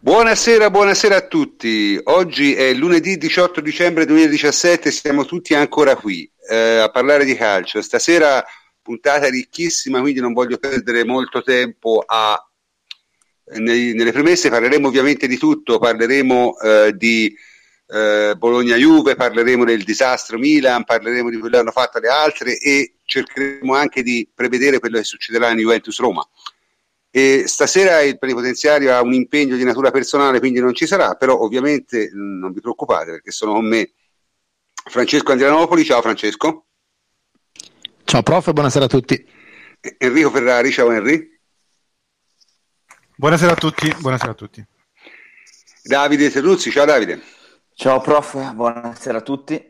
Buonasera, buonasera a tutti. Oggi è lunedì 18 dicembre 2017, siamo tutti ancora qui eh, a parlare di calcio. Stasera puntata ricchissima, quindi non voglio perdere molto tempo a, nei, nelle premesse. Parleremo ovviamente di tutto, parleremo eh, di eh, Bologna-Juve, parleremo del disastro Milan, parleremo di quello che hanno fatto le altre e cercheremo anche di prevedere quello che succederà in Juventus-Roma. E stasera il plenipotenziario ha un impegno di natura personale, quindi non ci sarà, però ovviamente non vi preoccupate perché sono con me Francesco Andrianopoli. Ciao Francesco. Ciao prof, buonasera a tutti. Enrico Ferrari, ciao Henry. Buonasera a tutti, buonasera a tutti. Davide Terruzzi, ciao Davide. Ciao prof, buonasera a tutti.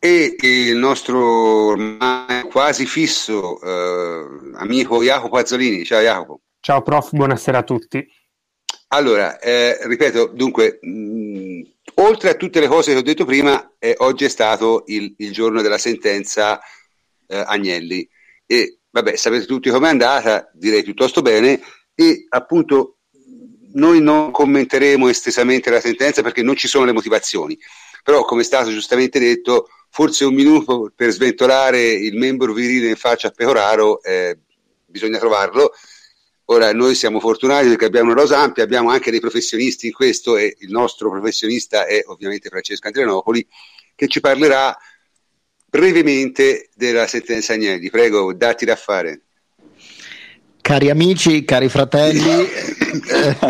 E il nostro ormai quasi fisso eh, amico Jacopo Azzolini. Ciao Jacopo. Ciao prof, buonasera a tutti. Allora, eh, ripeto, dunque, mh, oltre a tutte le cose che ho detto prima, eh, oggi è stato il, il giorno della sentenza eh, Agnelli. E vabbè, sapete tutti com'è andata, direi piuttosto bene, e appunto noi non commenteremo estesamente la sentenza perché non ci sono le motivazioni, però come è stato giustamente detto, forse un minuto per sventolare il membro virile in faccia a Pecoraro, eh, bisogna trovarlo. Ora noi siamo fortunati perché abbiamo una rosa ampia, abbiamo anche dei professionisti in questo e il nostro professionista è ovviamente Francesco Andrianopoli che ci parlerà brevemente della sentenza Agnelli. Prego, datti da fare. Cari amici, cari fratelli,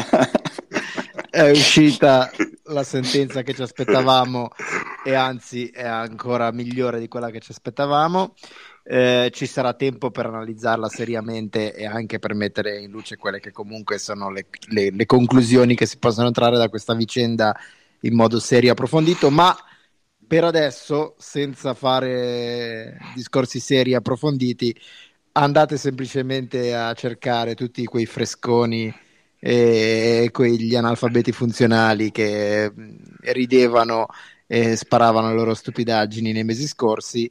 è uscita la sentenza che ci aspettavamo e anzi è ancora migliore di quella che ci aspettavamo. Eh, ci sarà tempo per analizzarla seriamente e anche per mettere in luce quelle che comunque sono le, le, le conclusioni che si possono trarre da questa vicenda in modo serio e approfondito, ma per adesso, senza fare discorsi seri e approfonditi, andate semplicemente a cercare tutti quei fresconi e quegli analfabeti funzionali che ridevano e sparavano le loro stupidaggini nei mesi scorsi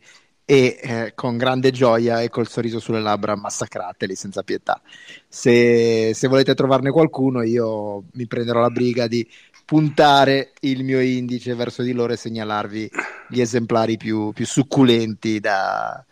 e eh, con grande gioia e col sorriso sulle labbra massacrateli senza pietà. Se, se, volete trovarne qualcuno, io mi prenderò la briga di puntare il mio indice verso di loro e segnalarvi gli esemplari più, più succulenti da,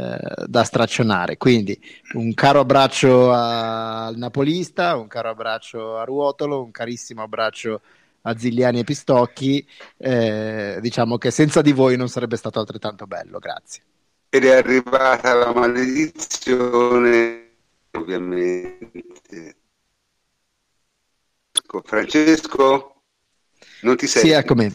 eh, da straccionare. Quindi un caro abbraccio al Napolista, un caro abbraccio a Ruotolo, un carissimo abbraccio a Zigliani e Pistocchi. Eh, diciamo che senza di voi non sarebbe stato altrettanto bello. Grazie. Ed è arrivata la maledizione, ovviamente. Francesco, non ti senti? Sì, eccomi.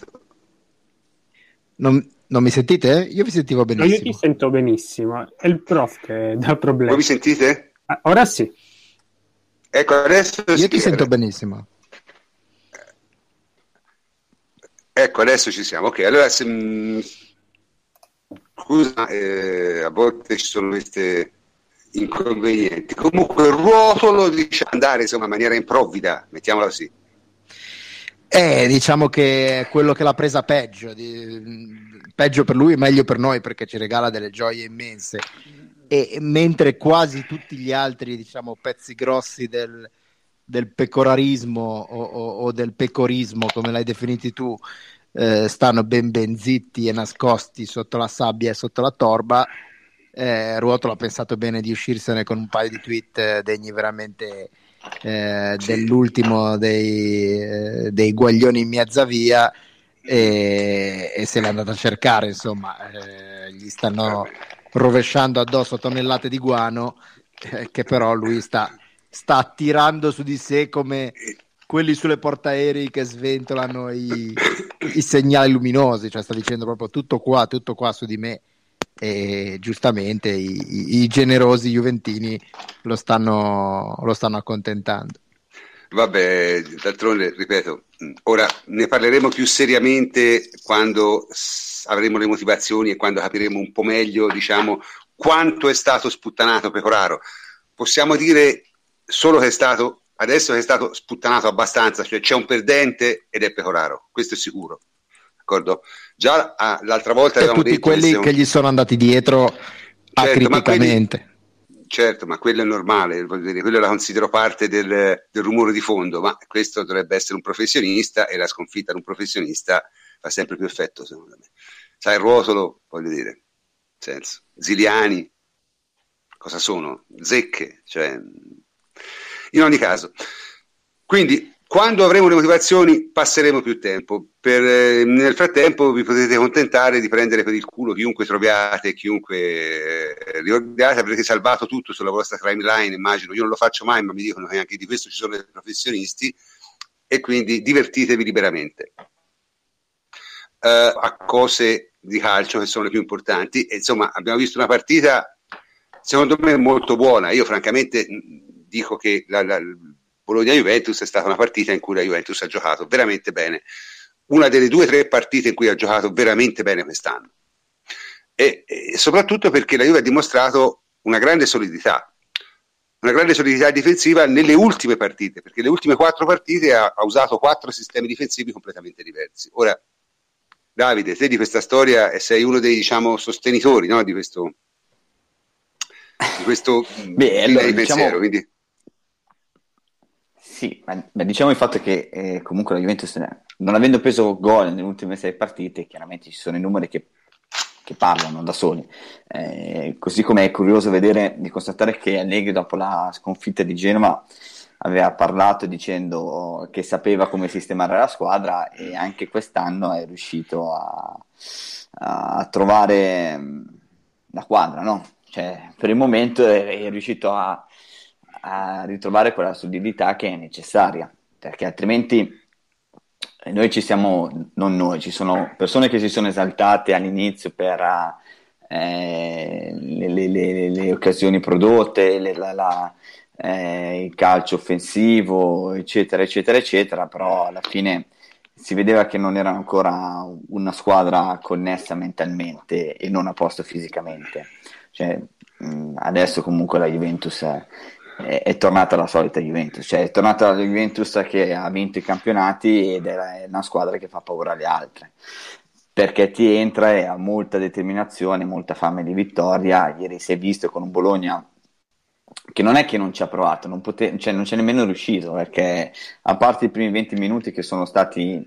Non, non mi sentite? Io vi sentivo benissimo. io ti sento benissimo. È il prof che dà problemi. Voi mi sentite? Ah, ora sì. Ecco, adesso Io sì, ti sento benissimo. Ecco, adesso ci siamo. Ok, allora se, mh, scusa, eh, a volte ci sono queste inconvenienti. Comunque il ruotolo dice andare insomma in maniera improvvida, mettiamola così. Eh, diciamo che è quello che l'ha presa peggio, di, peggio per lui e meglio per noi perché ci regala delle gioie immense. E mentre quasi tutti gli altri, diciamo, pezzi grossi del, del pecorarismo o, o, o, del pecorismo, come l'hai definiti tu, eh, stanno ben ben zitti e nascosti sotto la sabbia e sotto la torba, eh, Ruotolo ha pensato bene di uscirsene con un paio di tweet eh, degni veramente eh, dell'ultimo dei, eh, dei, guaglioni in mezza via e, e se l'è andato a cercare, insomma, eh, gli stanno rovesciando addosso tonnellate di guano eh, che però lui sta, sta attirando su di sé come quelli sulle portaerei che sventolano i, i segnali luminosi, cioè sta dicendo proprio tutto qua, tutto qua su di me e giustamente i, i generosi juventini lo stanno, lo stanno accontentando. Vabbè, d'altronde, ripeto, ora ne parleremo più seriamente quando avremo le motivazioni e quando capiremo un po' meglio, diciamo, quanto è stato sputtanato Pecoraro. Possiamo dire solo che è stato, adesso che è stato sputtanato abbastanza, cioè c'è un perdente ed è Pecoraro, questo è sicuro. D'accordo? Già ah, l'altra volta e tutti detto quelli che, che gli sono andati dietro certo, acriticamente. Quelli, certo, ma quello è normale, quello la considero parte del, del, rumore di fondo, ma questo dovrebbe essere un professionista e la sconfitta di un professionista fa sempre più effetto, secondo me. Sai, il rotolo, voglio dire, senso, ziliani, cosa sono? Zecche, cioè, in ogni caso. Quindi quando avremo le motivazioni passeremo più tempo. Per, eh, nel frattempo vi potete contentare di prendere per il culo chiunque troviate, chiunque eh, ricordiate, avrete salvato tutto sulla vostra timeline, immagino. Io non lo faccio mai, ma mi dicono che anche di questo ci sono dei professionisti e quindi divertitevi liberamente. Uh, a cose di calcio che sono le più importanti. E, insomma, abbiamo visto una partita secondo me molto buona. Io francamente dico che la, la, Bologna-Juventus è stata una partita in cui la Juventus ha giocato veramente bene, una delle due o tre partite in cui ha giocato veramente bene quest'anno. E, e, soprattutto perché la Juve ha dimostrato una grande solidità, una grande solidità difensiva nelle ultime partite, perché le ultime quattro partite ha, ha usato quattro sistemi difensivi completamente diversi. Ora, Davide, te di questa storia sei uno dei diciamo, sostenitori no, di questo, di questo Beh, allora, diciamo, pensiero. Quindi... Sì, ma, ma, diciamo il fatto che eh, comunque la Juventus, non avendo preso gol nelle ultime sei partite, chiaramente ci sono i numeri che, che parlano da soli. Eh, così come è curioso vedere, di constatare che Allegri dopo la sconfitta di Genova aveva parlato dicendo che sapeva come sistemare la squadra e anche quest'anno è riuscito a, a trovare mm, la quadra, no? Cioè, per il momento è, è riuscito a a ritrovare quella solidità che è necessaria, perché altrimenti noi ci siamo, non noi, ci sono persone che si sono esaltate all'inizio per eh, le, le, le, le, occasioni prodotte, la, la, eh, il calcio offensivo, eccetera, eccetera, eccetera, però alla fine si vedeva che non era ancora una squadra connessa mentalmente e non a posto fisicamente. Cioè, adesso comunque la Juventus è, è, è, tornata la solita Juventus, cioè è tornata la Juventus che ha vinto i campionati ed è una squadra che fa paura alle altre perché ti entra e ha molta determinazione, molta fame di vittoria. Ieri si è visto con un Bologna che non è che non ci ha provato, non, pote- cioè non c'è nemmeno riuscito perché a parte i primi 20 minuti che sono stati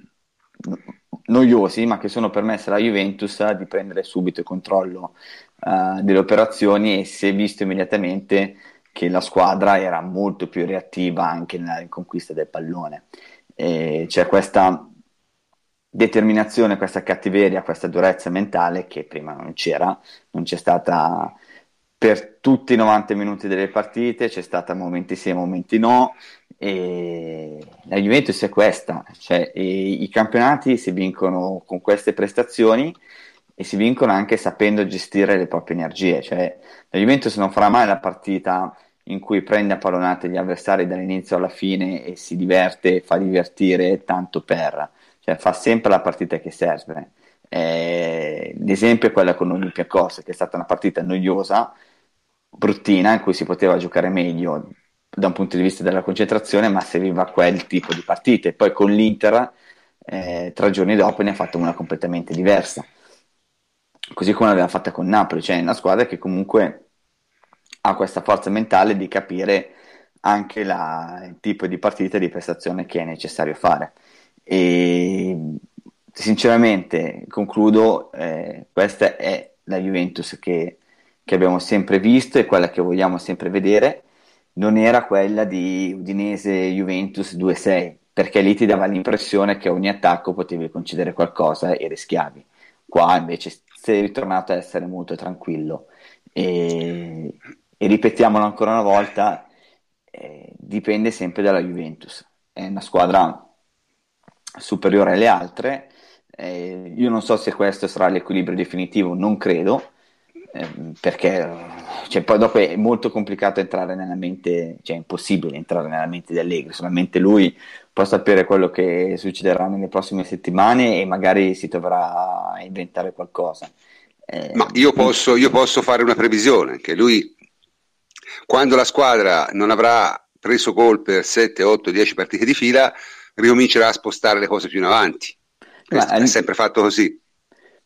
noiosi, ma che sono permessi alla Juventus di prendere subito il controllo uh, delle operazioni e si è visto immediatamente che la squadra era molto più reattiva anche nella conquista del pallone. E c'è questa determinazione, questa cattiveria, questa durezza mentale che prima non c'era, non c'è stata per tutti i 90 minuti delle partite, c'è stata momenti sì e momenti no, e la Juventus è questa, cioè i campionati si vincono con queste prestazioni e si vincono anche sapendo gestire le proprie energie, cioè la Juventus non farà mai la partita in cui prende a pallonate gli avversari dall'inizio alla fine e si diverte, fa divertire tanto per, cioè fa sempre la partita che serve. Eh, l'esempio è quella con Olympiacos, che è stata una partita noiosa, bruttina, in cui si poteva giocare meglio da un punto di vista della concentrazione, ma serviva quel tipo di partite. Poi con l'Inter, eh, tre giorni dopo, ne ha fatto una completamente diversa. Così come l'aveva fatta con Napoli, cioè una squadra che comunque ha questa forza mentale di capire anche la, il tipo di partita di prestazione che è necessario fare. E sinceramente, concludo, eh, questa è la Juventus che, che, abbiamo sempre visto e quella che vogliamo sempre vedere. Non era quella di Udinese-Juventus 2-6, perché lì ti dava l'impressione che ogni attacco potevi concedere qualcosa e rischiavi. Qua invece sei ritornato a essere molto tranquillo. E, e ripetiamolo ancora una volta, eh, dipende sempre dalla Juventus. È una squadra superiore alle altre. Eh, io non so se questo sarà l'equilibrio definitivo, non credo, eh, perché cioè, poi dopo è molto complicato entrare nella mente, cioè è impossibile entrare nella mente di Allegri, solamente lui può sapere quello che succederà nelle prossime settimane e magari si troverà a inventare qualcosa. Eh, Ma io posso, io posso fare una previsione, che lui quando la squadra non avrà preso gol per 7, 8, 10 partite di fila, ricomincerà a spostare le cose più in avanti. Ma, è sempre fatto così.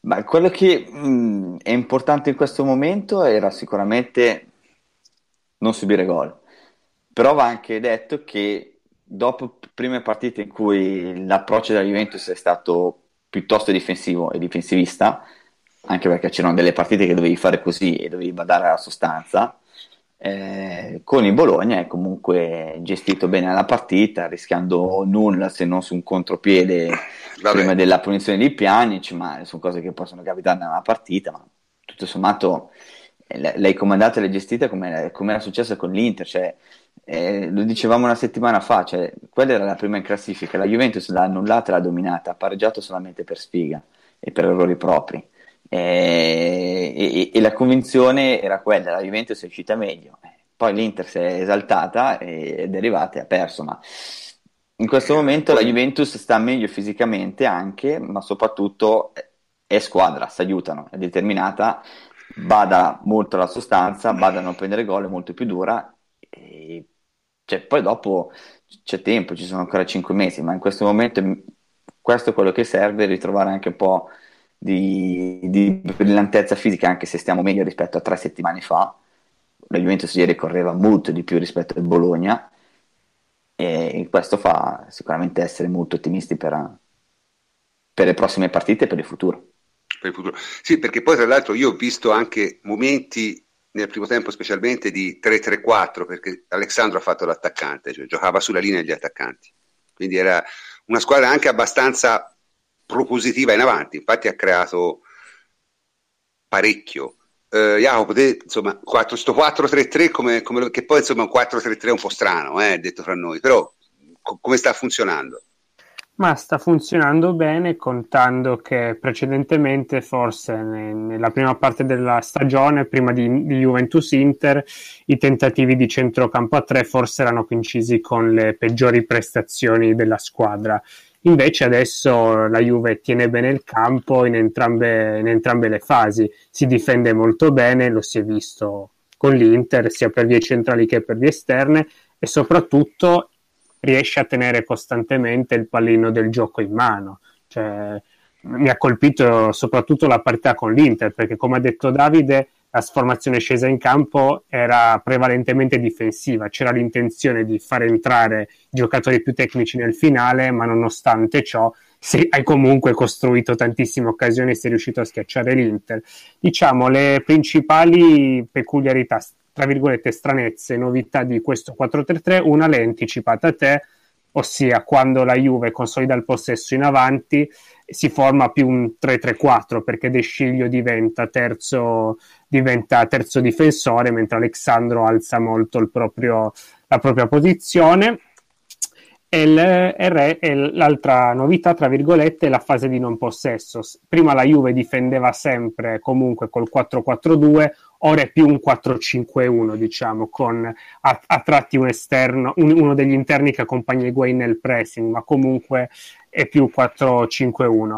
Ma quello che mh, è importante in questo momento era sicuramente non subire gol. Però va anche detto che dopo prime partite in cui l'approccio della Juventus è stato piuttosto difensivo e difensivista, anche perché c'erano delle partite che dovevi fare così e dovevi badare alla sostanza, eh, con il Bologna è comunque gestito bene la partita, rischiando nulla se non su un contropiede Vabbè. prima della punizione di Pjanic, ma sono cose che possono capitare nella partita, ma tutto sommato eh, l'hai comandata e l'hai gestita come, come, era successo con l'Inter, cioè, eh, lo dicevamo una settimana fa, cioè, quella era la prima in classifica, la Juventus l'ha annullata e l'ha dominata, ha pareggiato solamente per sfiga e per errori propri. Eh, e, e, la convinzione era quella, la Juventus è uscita meglio, poi l'Inter si è esaltata ed è arrivata e ha perso, ma in questo momento la Juventus sta meglio fisicamente anche, ma soprattutto è squadra, si aiutano, è determinata, bada molto alla sostanza, bada a non prendere gol, è molto più dura, e, cioè, poi dopo c'è tempo, ci sono ancora 5 mesi, ma in questo momento questo è quello che serve, ritrovare anche un po' di, di brillantezza fisica, anche se stiamo meglio rispetto a tre settimane fa. La Juventus ieri correva molto di più rispetto al Bologna e questo fa sicuramente essere molto ottimisti per, per le prossime partite e per il futuro. Per il futuro. Sì, perché poi tra l'altro io ho visto anche momenti nel primo tempo specialmente di 3-3-4 perché Alessandro ha fatto l'attaccante, cioè giocava sulla linea degli attaccanti. Quindi era una squadra anche abbastanza propositiva in avanti, infatti ha creato parecchio. Uh, Jacopo, te, insomma, 4, sto 4-3-3 come, come, che poi insomma un 4-3-3 un po' strano, eh, detto fra noi, però co- come sta funzionando? Ma sta funzionando bene, contando che precedentemente, forse ne, nella prima parte della stagione, prima di, di Juventus Inter, i tentativi di centrocampo a tre forse erano coincisi con le peggiori prestazioni della squadra Invece adesso la Juve tiene bene il campo in entrambe, in entrambe le fasi, si difende molto bene, lo si è visto con l'Inter sia per vie centrali che per vie esterne e soprattutto riesce a tenere costantemente il pallino del gioco in mano. Cioè, mi ha colpito soprattutto la partita con l'Inter perché come ha detto Davide la sformazione scesa in campo era prevalentemente difensiva, c'era l'intenzione di far entrare giocatori più tecnici nel finale, ma nonostante ciò se hai comunque costruito tantissime occasioni e sei riuscito a schiacciare l'Inter. Diciamo le principali peculiarità, tra virgolette stranezze, novità di questo 4-3-3, una l'hai anticipata a te, ossia quando la Juve consolida il possesso in avanti si forma più un 3-3-4 perché De Sciglio diventa terzo, diventa terzo difensore mentre Alessandro alza molto proprio, la propria posizione e l'altra novità, tra virgolette, è la fase di non possesso. Prima la Juve difendeva sempre comunque col 4-4-2, ora è più un 4-5-1, diciamo, con a, a tratti un esterno, un, uno degli interni che accompagna i guai nel pressing, ma comunque è più 4-5-1.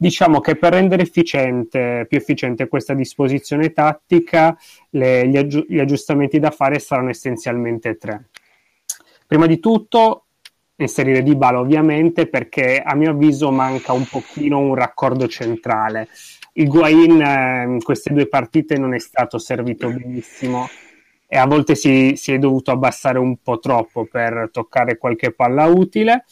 Diciamo che per rendere efficiente, più efficiente questa disposizione tattica, le, gli, aggi- gli aggiustamenti da fare saranno essenzialmente tre. Prima di tutto, inserire Di Bala ovviamente perché a mio avviso manca un pochino un raccordo centrale. Il Guain eh, in queste due partite non è stato servito benissimo e a volte si, si, è dovuto abbassare un po' troppo per toccare qualche palla utile.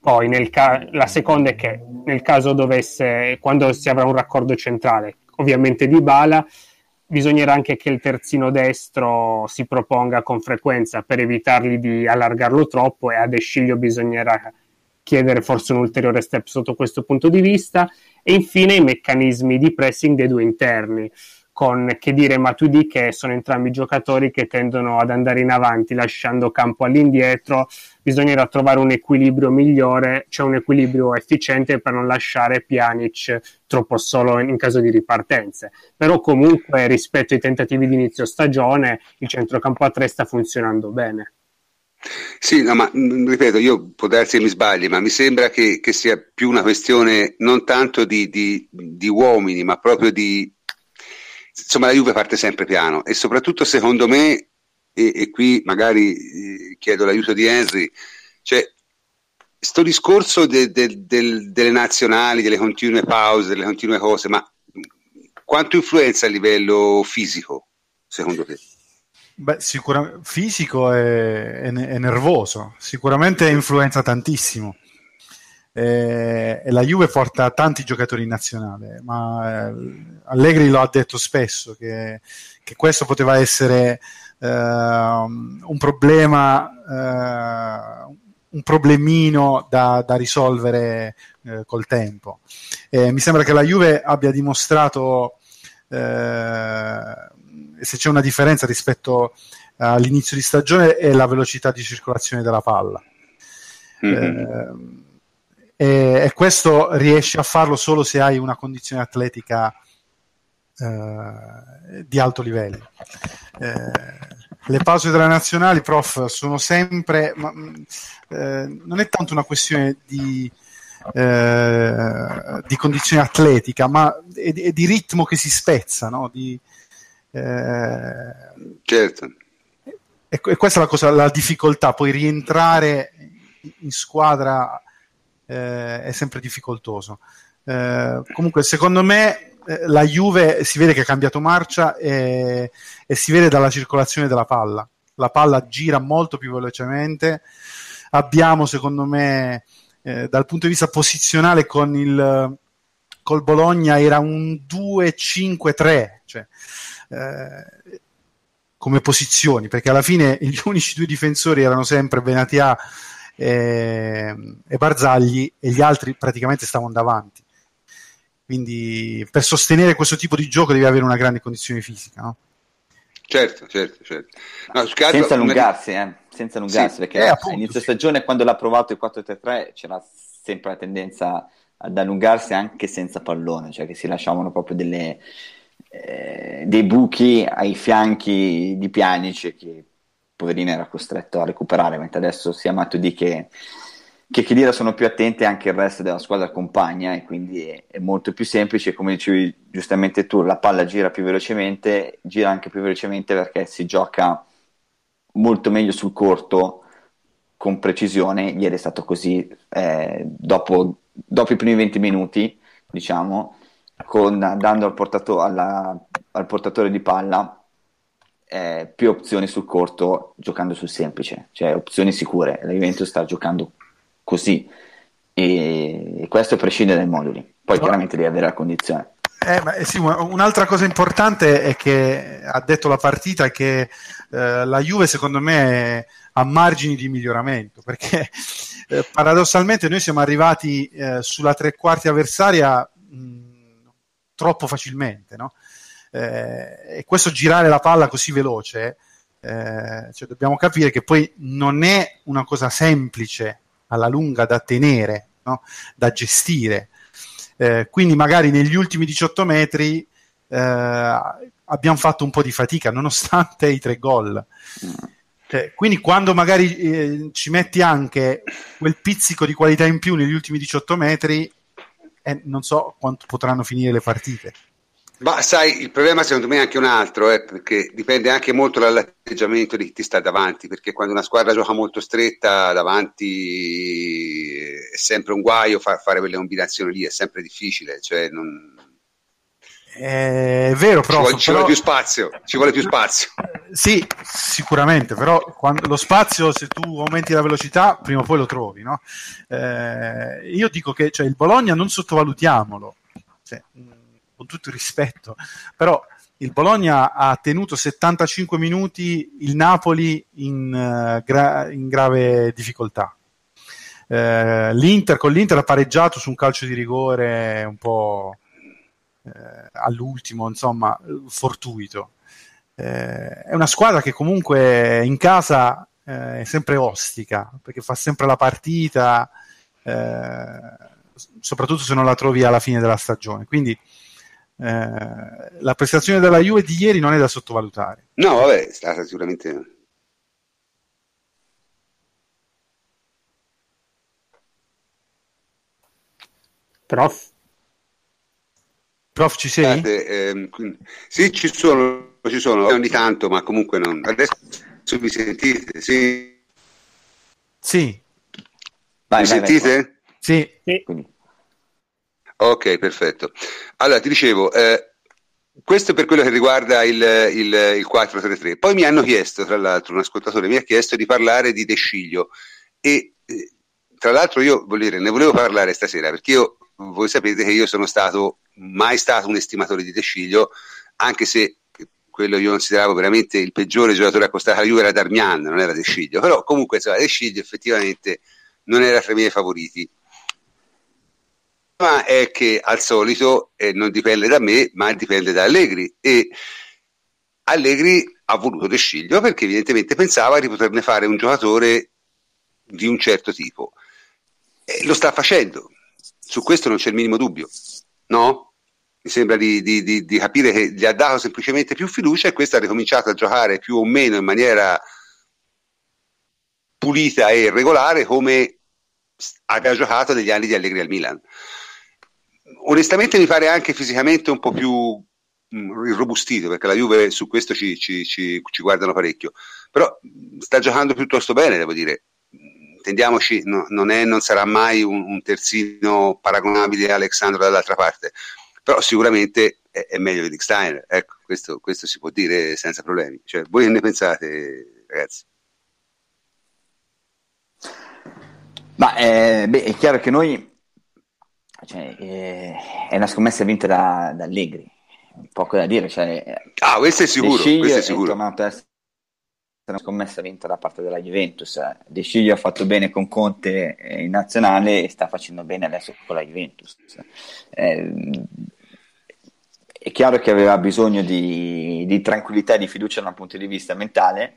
Poi ca- la seconda è che nel caso dovesse, quando si avrà un raccordo centrale, ovviamente Di Bala, bisognerà anche che il terzino destro si proponga con frequenza per evitargli di allargarlo troppo e ad Esciglio bisognerà chiedere forse un ulteriore step sotto questo punto di vista. E infine i meccanismi di pressing dei due interni con che dire Matuidi che sono entrambi giocatori che tendono ad andare in avanti lasciando campo all'indietro. Bisognerà trovare un equilibrio migliore cioè un equilibrio efficiente per non lasciare Pjanic troppo solo in caso di ripartenze. Però comunque rispetto ai tentativi di inizio stagione il centrocampo a tre sta funzionando bene. Sì, no, ma mm, ripeto, io può darsi che mi sbagli, ma mi sembra che, che sia più una questione non tanto di, di, di uomini, ma proprio di, insomma la Juve parte sempre piano e soprattutto secondo me, e, e qui magari eh, chiedo l'aiuto di Henry, cioè sto discorso de, de, de, delle nazionali, delle continue pause, delle continue cose, ma quanto influenza a livello fisico, secondo te? Beh, sicuramente fisico e, nervoso, sicuramente influenza tantissimo. E, e, la Juve porta tanti giocatori in nazionale, ma eh, Allegri lo ha detto spesso che, che questo poteva essere eh, un problema, eh, un problemino da, da risolvere eh, col tempo. mi sembra che la Juve abbia dimostrato eh, se c'è una differenza rispetto all'inizio di stagione è la velocità di circolazione della palla. Mm-hmm. Eh, e, e, questo riesci a farlo solo se hai una condizione atletica eh, di alto livello. Eh, le pause delle nazionali, prof, sono sempre, ma, eh, non è tanto una questione di, eh, di condizione atletica, ma è, è, di ritmo che si spezza, no? di, eh, certo. E, e, questa è la, cosa, la difficoltà, poi rientrare in squadra eh, è sempre difficoltoso. Eh, comunque, secondo me, eh, la Juve si vede che ha cambiato marcia e, e, si vede dalla circolazione della palla. La palla gira molto più velocemente. Abbiamo, secondo me, eh, dal punto di vista posizionale, con il col Bologna era un 2-5-3, cioè eh, come posizioni, perché alla fine gli unici due difensori erano sempre Benatia e, e Barzagli e gli altri praticamente stavano davanti. Quindi per sostenere questo tipo di gioco devi avere una grande condizione fisica, no? Certo, certo, certo. No, senza allungarsi, eh? senza allungarsi, sì, perché eh, appunto, all'inizio sì. stagione quando l'ha provato il 4-3-3 c'era sempre la tendenza ad allungarsi anche senza pallone, cioè che si lasciavano proprio delle, eh, dei buchi ai fianchi di Pianice che poverino era costretto a recuperare, mentre adesso sia Matuidi che, che Chedira sono più attenti anche il resto della squadra accompagna e quindi è, è, molto più semplice, come dicevi giustamente tu, la palla gira più velocemente, gira anche più velocemente perché si gioca molto meglio sul corto con precisione, ieri è stato così, eh, dopo, dopo i primi 20 minuti, diciamo, con, dando al, portato, alla, al portatore di palla eh, più opzioni sul corto giocando sul semplice, cioè opzioni sicure. La Juventus sta giocando così e questo prescinde dai moduli. Poi chiaramente devi avere la condizione. Eh, ma, eh, sì, un'altra cosa importante è che ha detto la partita è che eh, la Juve secondo me ha margini di miglioramento perché eh, paradossalmente noi siamo arrivati eh, sulla tre quarti avversaria mh, troppo facilmente, no? Eh, e questo girare la palla così veloce, eh, cioè dobbiamo capire che poi non è una cosa semplice alla lunga da tenere, no? da gestire. Eh, quindi magari negli ultimi 18 metri eh, abbiamo fatto un po' di fatica nonostante i tre gol. Eh, quindi quando magari eh, ci metti anche quel pizzico di qualità in più negli ultimi 18 metri, e non so quanto potranno finire le partite. Ma sai, il problema secondo me è anche un altro, eh, perché dipende anche molto dall'atteggiamento di chi ti sta davanti, perché quando una squadra gioca molto stretta davanti è sempre un guaio fa- fare quelle combinazioni lì, è sempre difficile, cioè non, è vero, prof, ci vuole, ci vuole più spazio. Ci vuole più spazio. Sì, sicuramente, però quando, lo spazio, se tu aumenti la velocità, prima o poi lo trovi. No? Eh, io dico che cioè, il Bologna non sottovalutiamolo, cioè, con tutto il rispetto, però il Bologna ha tenuto 75 minuti il Napoli in, uh, gra- in grave difficoltà. Eh, L'Inter con l'Inter ha pareggiato su un calcio di rigore un po' eh, all'ultimo, insomma, fortuito. Eh, è una squadra che comunque in casa eh, è sempre ostica, perché fa sempre la partita, eh, soprattutto se non la trovi alla fine della stagione. Quindi eh, la prestazione della Juve di ieri non è da sottovalutare. No, vabbè, è stata sicuramente Prof. Prof, ci sei? Eh, sì, ci sono, ci sono ogni tanto, ma comunque non. Adesso mi sentite? Sì. Sì. Vai, mi vai, sentite? Vai. Sì. Ok, perfetto. Allora, ti dicevo, eh, questo per quello che riguarda il, il, il 433. Poi mi hanno chiesto, tra l'altro, un ascoltatore mi ha chiesto di parlare di Desciglio e eh, tra l'altro io dire, ne volevo parlare stasera perché io, voi sapete che io sono stato mai stato un estimatore di Desciglio, anche se quello io consideravo veramente il peggiore giocatore accostato alla Juve era Darmian, non era Desciglio, però comunque insomma, Desciglio effettivamente non era tra i miei favoriti problema è che al solito eh, non dipende da me, ma dipende da Allegri e Allegri ha voluto De Sciglio perché evidentemente pensava di poterne fare un giocatore di un certo tipo. E lo sta facendo, su questo non c'è il minimo dubbio, no? Mi sembra di, di, di, di capire che gli ha dato semplicemente più fiducia e questo ha ricominciato a giocare più o meno in maniera pulita e regolare come aveva giocato negli anni di Allegri al Milan onestamente mi pare anche fisicamente un po' più mm, irrobustito perché la Juve su questo ci, ci, ci, ci, guardano parecchio. Però sta giocando piuttosto bene devo dire. Intendiamoci no, non, è, non, sarà mai un, un, terzino paragonabile a Alexandro dall'altra parte. Però sicuramente è, è meglio di Dick Steiner ecco questo, questo, si può dire senza problemi. Cioè, voi che ne pensate ragazzi? Ma eh, beh, è chiaro che noi cioè, eh, è una scommessa vinta da, da, Allegri, poco da dire. Cioè, ah, questo è sicuro. Questo è sicuro. È essere una scommessa vinta da parte della Juventus. De Sciglio ha fatto bene con Conte in nazionale e sta facendo bene adesso con la Juventus. Eh, è chiaro che aveva bisogno di, di, tranquillità e di fiducia da un punto di vista mentale.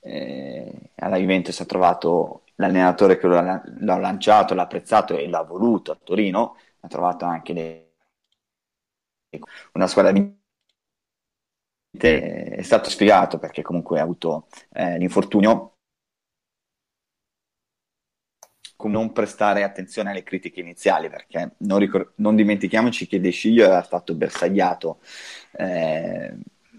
Eh, alla Juventus ha trovato l'allenatore che l'ha, lanciato, l'ha apprezzato e l'ha voluto a Torino, ha trovato anche le... una squadra di è stato spiegato perché comunque ha avuto eh, l'infortunio. Non prestare attenzione alle critiche iniziali perché non, ricor- non dimentichiamoci che De Sciglio era stato bersagliato eh,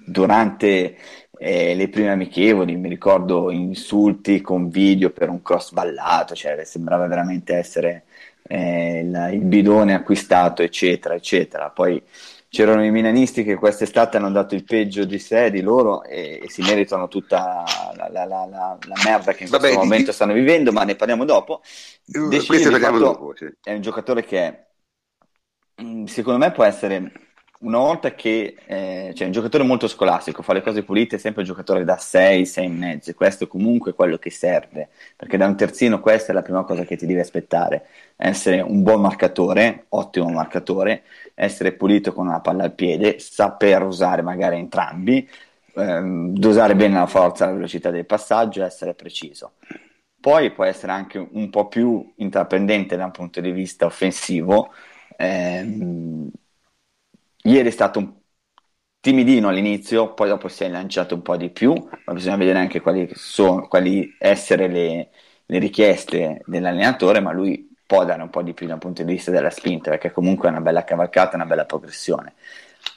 durante eh, le prime amichevoli, mi ricordo insulti con video per un cross ballato, cioè sembrava veramente essere eh, il, il, bidone acquistato, eccetera, eccetera. Poi c'erano i milanisti che quest'estate hanno dato il peggio di sé, di loro, e, e si meritano tutta la, la, la, la merda che in Vabbè, questo momento di... stanno vivendo, ma ne parliamo dopo. Decide, parliamo dopo sì. È un giocatore che mm, secondo me può essere una volta che eh, c'è un giocatore molto scolastico, fa le cose pulite, è sempre un giocatore da 6, 6 e mezzo, questo è comunque quello che serve, perché da un terzino questa è la prima cosa che ti devi aspettare, essere un buon marcatore, ottimo marcatore, essere pulito con una palla al piede, saper usare magari entrambi, ehm, dosare bene la forza, la velocità del passaggio, essere preciso. Poi può essere anche un po' più intraprendente da un punto di vista offensivo, ehm, Ieri è stato un timidino all'inizio, poi dopo si è lanciato un po' di più, ma bisogna vedere anche quali, sono, quali essere le, le richieste dell'allenatore, ma lui può dare un po' di più dal punto di vista della spinta, perché comunque è una bella cavalcata, una bella progressione.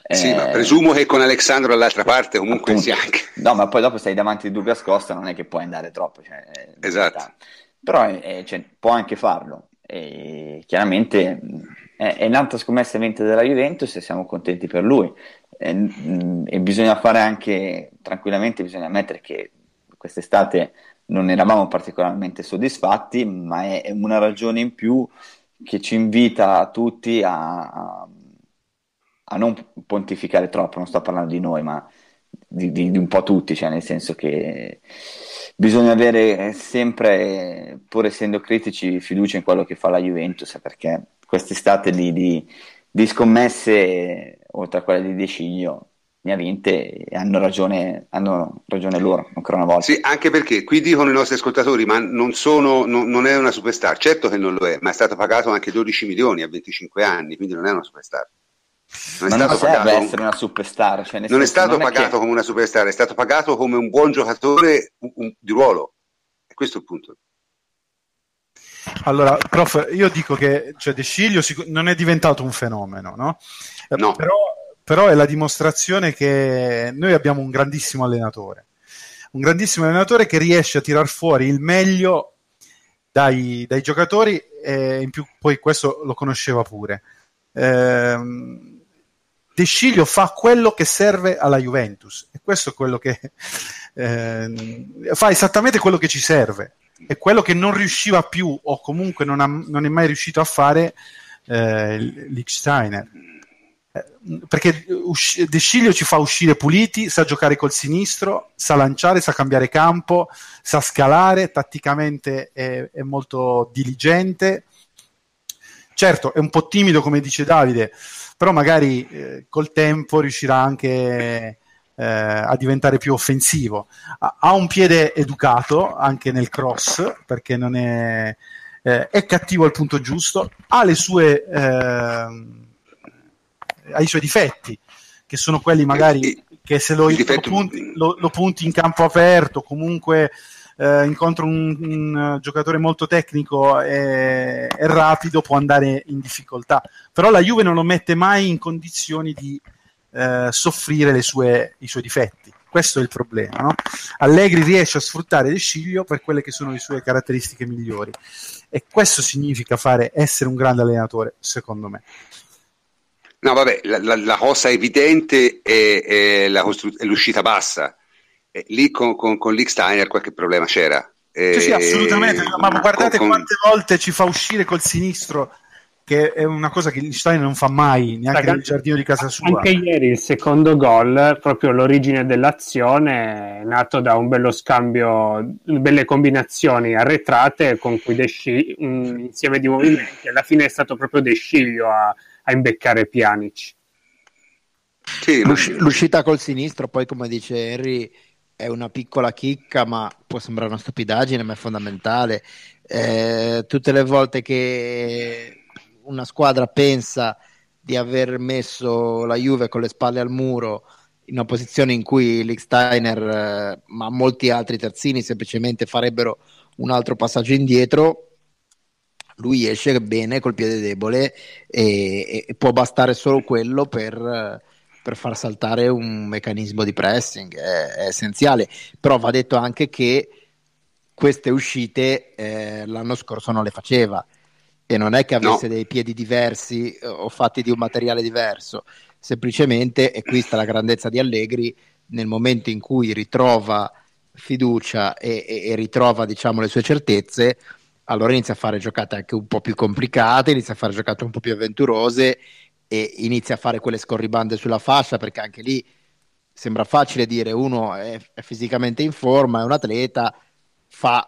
Sì, eh, ma presumo che con Alessandro dall'altra parte comunque appunto, sia anche... No, ma poi dopo sei davanti a scosta, non è che puoi andare troppo. Cioè, esatto. Però è, cioè, può anche farlo. E chiaramente è, un'altra scommessa vinta della Juventus e siamo contenti per lui. E, mm, e bisogna fare anche, tranquillamente, bisogna ammettere che quest'estate non eravamo particolarmente soddisfatti, ma è, una ragione in più che ci invita a tutti a, a, a, non pontificare troppo, non sto parlando di noi, ma di, di, di un po' tutti, cioè nel senso che bisogna avere sempre, pur essendo critici, fiducia in quello che fa la Juventus, perché quest'estate di, di, di scommesse, oltre a quella di Deciglio, ne ha vinte e hanno ragione, hanno ragione loro, ancora una volta. Sì, anche perché qui dicono i nostri ascoltatori, ma non, sono, non, non, è una superstar, certo che non lo è, ma è stato pagato anche 12 milioni a 25 anni, quindi non è una superstar. Non ma non serve pagato, essere una superstar. Cioè non senso, è stato non pagato è che... come una superstar, è stato pagato come un buon giocatore un, un, di ruolo. E questo è il punto. Allora, prof, io dico che cioè, De Sciglio non è diventato un fenomeno, no? no. Però, però, è la dimostrazione che noi abbiamo un grandissimo allenatore. Un grandissimo allenatore che riesce a tirar fuori il meglio dai, dai giocatori e in più poi questo lo conosceva pure. Ehm, De Sciglio fa quello che serve alla Juventus e questo è quello che eh, fa esattamente quello che ci serve e quello che non riusciva più o comunque non, ha, non è mai riuscito a fare eh, Lichsteiner eh, perché De Sciglio ci fa uscire puliti, sa giocare col sinistro, sa lanciare, sa cambiare campo, sa scalare, tatticamente è, è molto diligente. Certo, è un po' timido, come dice Davide, però magari eh, col tempo riuscirà anche eh, a diventare più offensivo. Ha, un piede educato anche nel cross, perché non è, eh, è cattivo al punto giusto, ha le sue ehm, ha i suoi difetti, che sono quelli magari che se lo, lo, punti, lo, lo punti, in campo aperto, comunque eh, incontra un, un, giocatore molto tecnico e, e, rapido, può andare in difficoltà. Però la Juve non lo mette mai in condizioni di eh, soffrire sue, i suoi difetti. Questo è il problema. No? Allegri riesce a sfruttare De Sciglio per quelle che sono le sue caratteristiche migliori. E questo significa fare, essere un grande allenatore, secondo me. No, vabbè, la, la, la cosa evidente è, è, la costru- è l'uscita bassa. E lì con, con, con Licksteiner qualche problema c'era. Sì, sì, assolutamente. Ma guardate con, quante volte ci fa uscire col sinistro, che è una cosa che Licksteiner non fa mai, neanche Ragazzi, nel giardino di casa sua. Anche ieri il secondo gol, proprio l'origine dell'azione, è nato da un bello scambio, belle combinazioni arretrate con cui Desci, un insieme di movimenti. Alla fine è stato proprio Desciglio a a imbeccare Pjanic. Sì, L'usci- l'uscita col sinistro, poi come dice Henry, è una piccola chicca, ma può sembrare una stupidaggine, ma è fondamentale. Eh, tutte le volte che una squadra pensa di aver messo la Juve con le spalle al muro in una posizione in cui Licksteiner, eh, ma molti altri terzini semplicemente farebbero un altro passaggio indietro, lui esce bene col piede debole e, e può bastare solo quello per, per, far saltare un meccanismo di pressing, è, è, essenziale. Però va detto anche che queste uscite eh, l'anno scorso non le faceva e non è che avesse no. dei piedi diversi eh, o fatti di un materiale diverso, semplicemente, e qui sta la grandezza di Allegri, nel momento in cui ritrova fiducia e, e, e ritrova diciamo, le sue certezze, allora inizia a fare giocate anche un po' più complicate, inizia a fare giocate un po' più avventurose e inizia a fare quelle scorribande sulla fascia perché anche lì sembra facile dire uno è, è fisicamente in forma, è un atleta, fa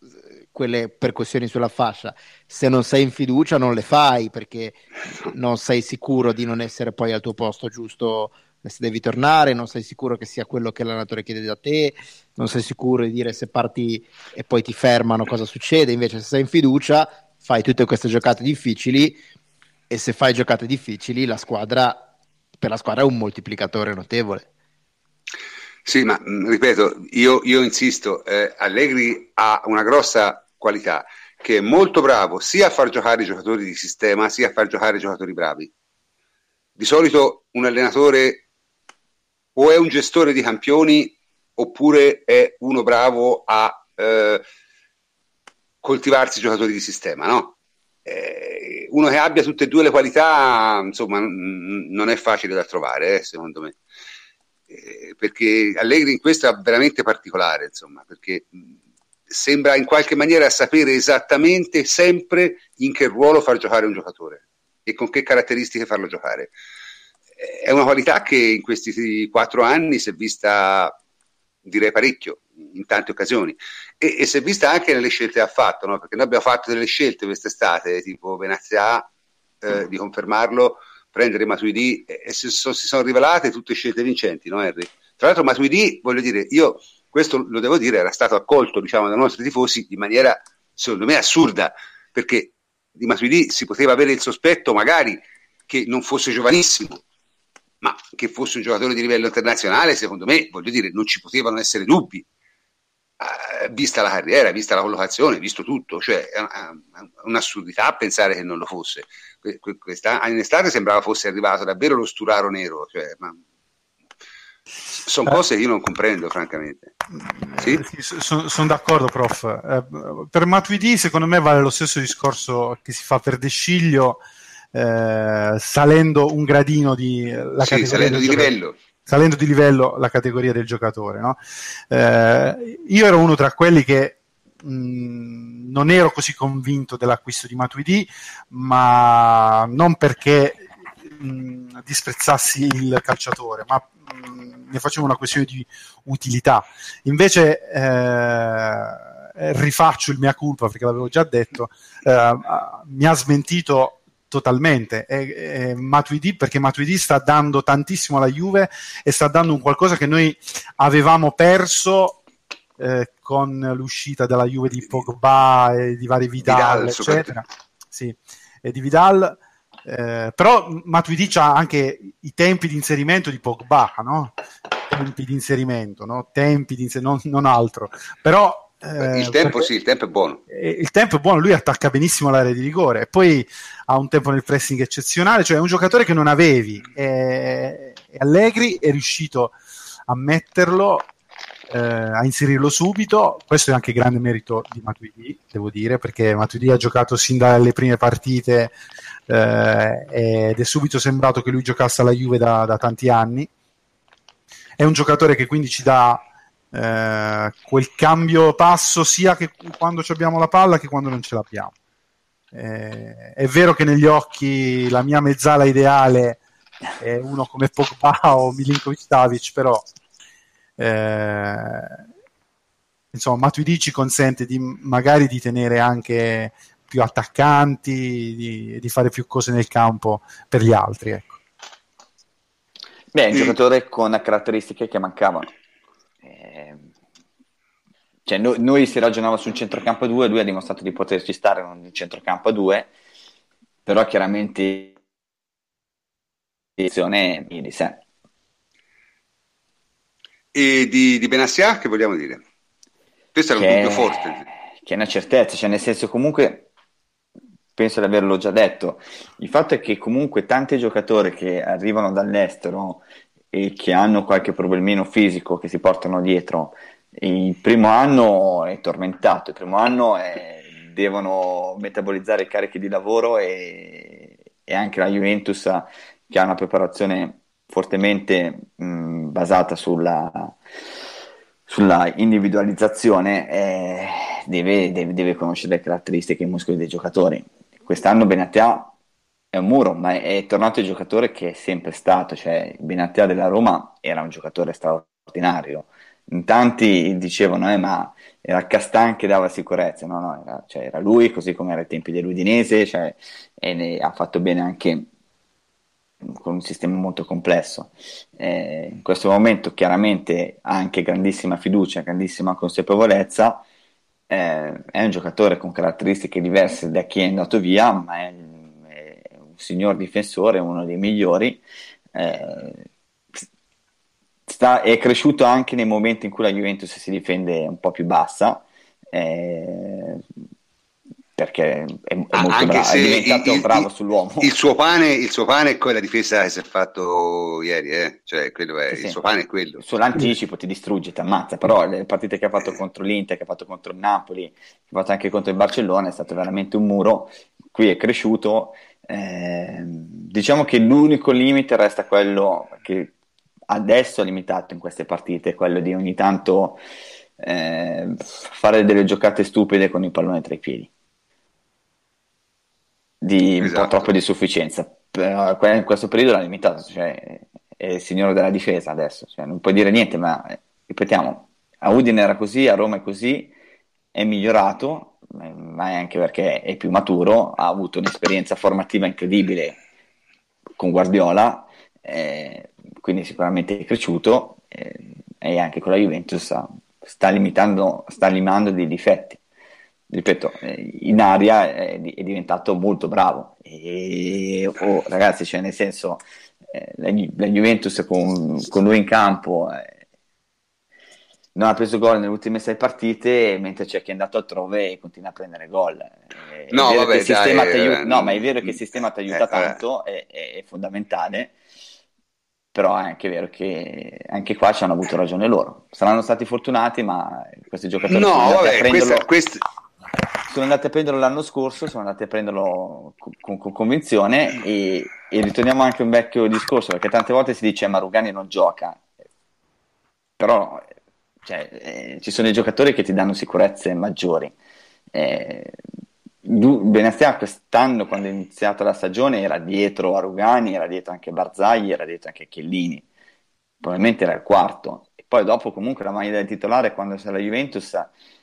eh, quelle percussioni sulla fascia. Se non sei in fiducia non le fai perché non sei sicuro di non essere poi al tuo posto giusto se devi tornare, non sei sicuro che sia quello che l'allenatore chiede da te, non sei sicuro di dire se parti e poi ti fermano cosa succede, invece se sei in fiducia fai tutte queste giocate difficili e se fai giocate difficili la squadra, per la squadra è un moltiplicatore notevole. Sì, ma ripeto, io, io insisto, eh, Allegri ha una grossa qualità, che è molto bravo sia a far giocare i giocatori di sistema, sia a far giocare i giocatori bravi. Di solito un allenatore o è un gestore di campioni oppure è uno bravo a eh, coltivarsi i giocatori di sistema, no? Eh, uno che abbia tutte e due le qualità, insomma, n- non è facile da trovare, eh, secondo me. Eh, perché Allegri in questo è veramente particolare, insomma, perché sembra in qualche maniera sapere esattamente sempre in che ruolo far giocare un giocatore e con che caratteristiche farlo giocare è una qualità che in questi quattro anni si è vista, direi parecchio, in tante occasioni, e, e si è vista anche nelle scelte che ha fatto, no? perché noi abbiamo fatto delle scelte quest'estate, tipo Venezia, eh, di confermarlo, prendere Matuidi, e, e si, so, si, sono rivelate tutte scelte vincenti, no Henry? Tra l'altro Matuidi, voglio dire, io questo lo devo dire, era stato accolto diciamo, dai nostri tifosi in maniera, secondo me, assurda, perché di Matuidi si poteva avere il sospetto magari che non fosse giovanissimo, ma che fosse un giocatore di livello internazionale, secondo me, voglio dire, non ci potevano essere dubbi. Uh, vista la carriera, vista la collocazione, visto tutto, cioè è un'assurdità pensare che non lo fosse. Questa, in estate sembrava fosse arrivato davvero lo sturaro nero, cioè, ma... sono eh. cose che io non comprendo, francamente. Sì? Eh, sì, sono son d'accordo, prof. Eh, per Matuidi, secondo me, vale lo stesso discorso che si fa per De Sciglio eh, salendo un gradino di, la sì, salendo di livello salendo di livello la categoria del giocatore. No? Eh, io ero uno tra quelli che mh, non ero così convinto dell'acquisto di Matuidi, ma non perché mh, disprezzassi il calciatore, ma mh, ne facevo una questione di utilità. Invece eh, rifaccio il mia colpa perché l'avevo già detto, eh, mi ha smentito totalmente. E, e Matuidi, perché Matuidi sta dando tantissimo alla Juve e sta dando un qualcosa che noi avevamo perso eh, con l'uscita della Juve di Pogba e di vari Vidal, Vidal eccetera. Sì, e di Vidal. Eh, però Matuidi ha anche i tempi di inserimento di Pogba, no? Tempi di inserimento, no? Tempi di inserimento, non, non altro. Però eh, il tempo sì, il tempo è buono. Il tempo è buono, lui attacca benissimo l'area di rigore e poi ha un tempo nel pressing eccezionale, cioè è un giocatore che non avevi e, e Allegri è riuscito a metterlo, eh, a inserirlo subito, questo è anche grande merito di Matuidi, devo dire, perché Matuidi ha giocato sin dalle prime partite eh, ed è subito sembrato che lui giocasse alla Juve da, da tanti anni. È un giocatore che quindi ci dà eh, quel cambio passo sia quando abbiamo la palla che quando non ce l'abbiamo. Eh, è vero che negli occhi la mia mezzala ideale è uno come Pogba o Milinkovic Savic, però eh, insomma Matuidi ci consente di, magari di tenere anche più attaccanti, di, di, fare più cose nel campo per gli altri. Ecco. Beh, è un giocatore con caratteristiche che mancavano cioè, no, noi si ragionava su un centrocampo a 2, lui ha dimostrato di poterci stare in un centrocampo a 2, però chiaramente è di sé. E di, di Benassia che vogliamo dire? Questo era un dubbio forte. Che è una certezza, cioè nel senso comunque penso di averlo già detto. Il fatto è che comunque tanti giocatori che arrivano dall'estero e che hanno qualche problemino fisico che si portano dietro il primo anno è tormentato, il primo anno è, devono metabolizzare i carichi di lavoro e, e, anche la Juventus che ha una preparazione fortemente mh, basata sulla, sulla individualizzazione eh, deve, deve, deve, conoscere le caratteristiche e i muscoli dei giocatori. Quest'anno Benatia è un muro, ma è, tornato il giocatore che è sempre stato, cioè Benatia della Roma era un giocatore straordinario in tanti dicevano, eh, ma era Castan che dava sicurezza, no, no, era, cioè, era lui, così come era ai tempi dell'Udinese, cioè, e ha fatto bene anche con un sistema molto complesso. Eh, in questo momento chiaramente ha anche grandissima fiducia, grandissima consapevolezza, eh, è un giocatore con caratteristiche diverse da chi è andato via, ma è, è un signor difensore, uno dei migliori. Eh, sta, è cresciuto anche nei momenti in cui la Juventus si difende un po' più bassa. Perché è, è molto bravo, è diventato il, bravo il, sull'uomo. Il suo, pane, il suo pane è quella difesa che si è fatto ieri, eh? cioè, quello è, sì, il suo pane è quello. Sull'anticipo ti distrugge, ti ammazza, però le partite che ha fatto contro l'Inter, che ha fatto contro il Napoli, che ha fatto anche contro il Barcellona, è stato veramente un muro. Qui è cresciuto. Eh, diciamo che l'unico limite resta quello che adesso è limitato in queste partite, quello di ogni tanto eh, fare delle giocate stupide con il pallone tra i piedi. Di esatto. un po' esatto. troppo di sufficienza. Però in questo periodo l'ha limitato, cioè è il signore della difesa adesso, cioè, non puoi dire niente, ma ripetiamo, a Udine era così, a Roma è così, è migliorato, ma è anche perché è più maturo, ha avuto un'esperienza formativa incredibile con Guardiola, eh, quindi sicuramente è cresciuto eh, e anche con la Juventus sta, sta, limitando, sta limando dei difetti. Ripeto, eh, in aria è, è, diventato molto bravo. E, oh, ragazzi, cioè nel senso, eh, la, la, Juventus con, con, lui in campo eh, non ha preso gol nelle ultime sei partite, mentre c'è chi è andato altrove e continua a prendere gol. No, vabbè, dai, aiuta, no, ma è vero che il sistema ti aiuta tanto, è, è fondamentale però è anche vero che anche qua ci hanno avuto ragione loro. Saranno stati fortunati, ma questi giocatori no, vabbè, questa, questa, sono andati a prenderlo l'anno scorso, sono andati a prenderlo con, con convinzione e, e, ritorniamo anche a un vecchio discorso, perché tante volte si dice ma Rugani non gioca, però cioè, eh, ci sono dei giocatori che ti danno sicurezze maggiori. Eh, Benastia quest'anno quando è iniziata la stagione era dietro a Rugani, era dietro anche Barzagli, era dietro anche Chiellini, probabilmente era il quarto. E poi dopo comunque la maglia del titolare quando sei la Juventus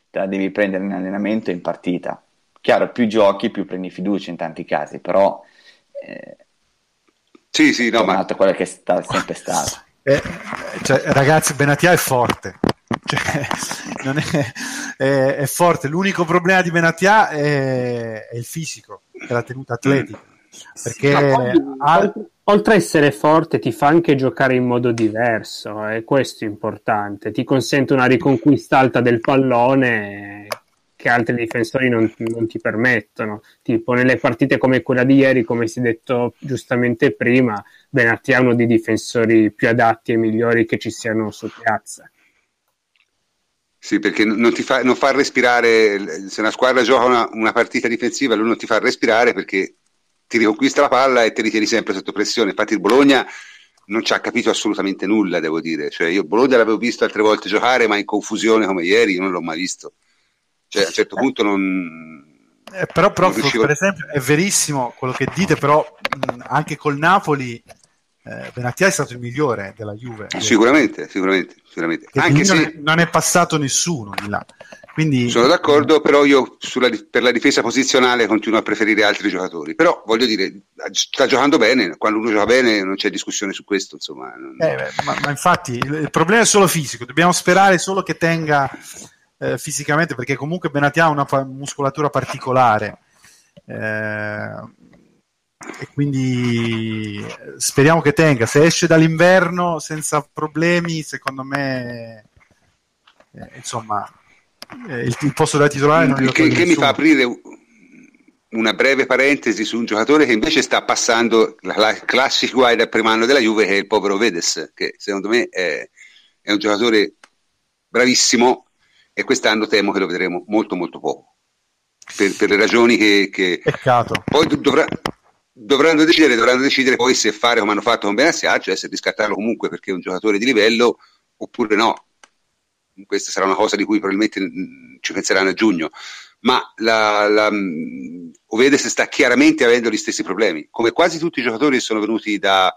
te la devi prendere in allenamento e in partita. Chiaro, più giochi più prendi fiducia in tanti casi, però eh, sì, sì, no, ma... quello che è sta, sempre stato. Eh, cioè, ragazzi, Benatia è forte. Cioè, è, è, è, forte. L'unico problema di Benatia è, è il fisico, è la tenuta atletica. Perché no, ha... oltre a essere forte, ti fa anche giocare in modo diverso, e questo è importante. Ti consente una riconquista alta del pallone che altri difensori non, non, ti permettono. Tipo nelle partite come quella di ieri, come si è detto giustamente prima, Benatti è uno dei difensori più adatti e migliori che ci siano su piazza. Sì, perché non ti fa, non fa respirare, se una squadra gioca una, una, partita difensiva, lui non ti fa respirare perché ti riconquista la palla e ti ritieni sempre sotto pressione. Infatti il Bologna non ci ha capito assolutamente nulla, devo dire. Cioè, io Bologna l'avevo visto altre volte giocare, ma in confusione come ieri, io non l'ho mai visto. Cioè, a un certo punto non... Eh, però, prof, riuscivo... per esempio, è verissimo quello che dite, però mh, anche col Napoli eh, Benatia è stato il migliore della Juve. Sicuramente, sicuramente. sicuramente. Anche se... non, è, passato nessuno di là. Quindi... Sono d'accordo, però io sulla, per la difesa posizionale continuo a preferire altri giocatori. Però voglio dire, sta giocando bene, quando uno gioca bene non c'è discussione su questo. Insomma. Eh, ma, ma, infatti il, problema è solo fisico, dobbiamo sperare solo che tenga eh, fisicamente, perché comunque Benatia ha una pa- muscolatura particolare. Eh, e quindi speriamo che tenga. Se esce dall'inverno senza problemi, secondo me, eh, insomma, eh, il, il, posto da titolare non che, che mi fa aprire una breve parentesi su un giocatore che invece sta passando la, la classic guida al primo anno della Juve, che è il povero Vedes, che secondo me è, è un giocatore bravissimo e quest'anno temo che lo vedremo molto molto poco. Per, per le ragioni che, che... Peccato. poi dovrà, dovranno decidere, dovranno decidere poi se fare come hanno fatto con Benassia, cioè se riscattarlo comunque perché è un giocatore di livello oppure no. Questa sarà una cosa di cui probabilmente mm, ci penseranno a giugno. Ma la, la, mm, Ovedes sta chiaramente avendo gli stessi problemi, come quasi tutti i giocatori che sono venuti da,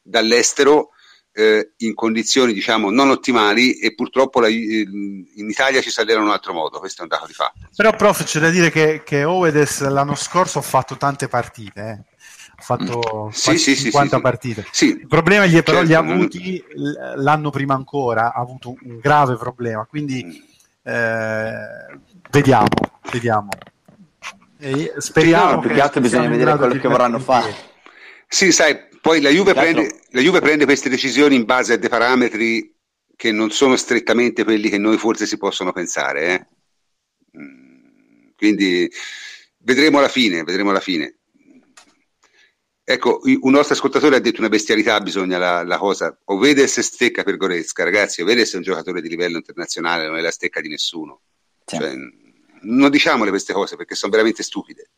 dall'estero eh, in condizioni diciamo non ottimali e purtroppo la, in Italia ci allena in un altro modo, questo è un dato di fatto. Però prof c'è da dire che, che Ovedes l'anno scorso ha fatto tante partite, eh fatto sì, sì, 50 sì, partite. Sì. Il problema gli, però certo, li ha avuti non... l'anno prima ancora, ha avuto un grave problema, quindi mm. eh, vediamo, vediamo. E speriamo no, più che altro bisogna vedere quello che vorranno fare. Sì, sai, poi la Juve, prende, la Juve prende queste decisioni in base a dei parametri che non sono strettamente quelli che noi forse si possono pensare. Eh? Mm, quindi vedremo alla fine, vedremo alla fine. Ecco, un nostro ascoltatore ha detto una bestialità, bisogna la, la cosa. Ovedes stecca per Goresca, ragazzi, Ovedes è un giocatore di livello internazionale, non è la stecca di nessuno. Sì. Cioè, non diciamole queste cose perché sono veramente stupide.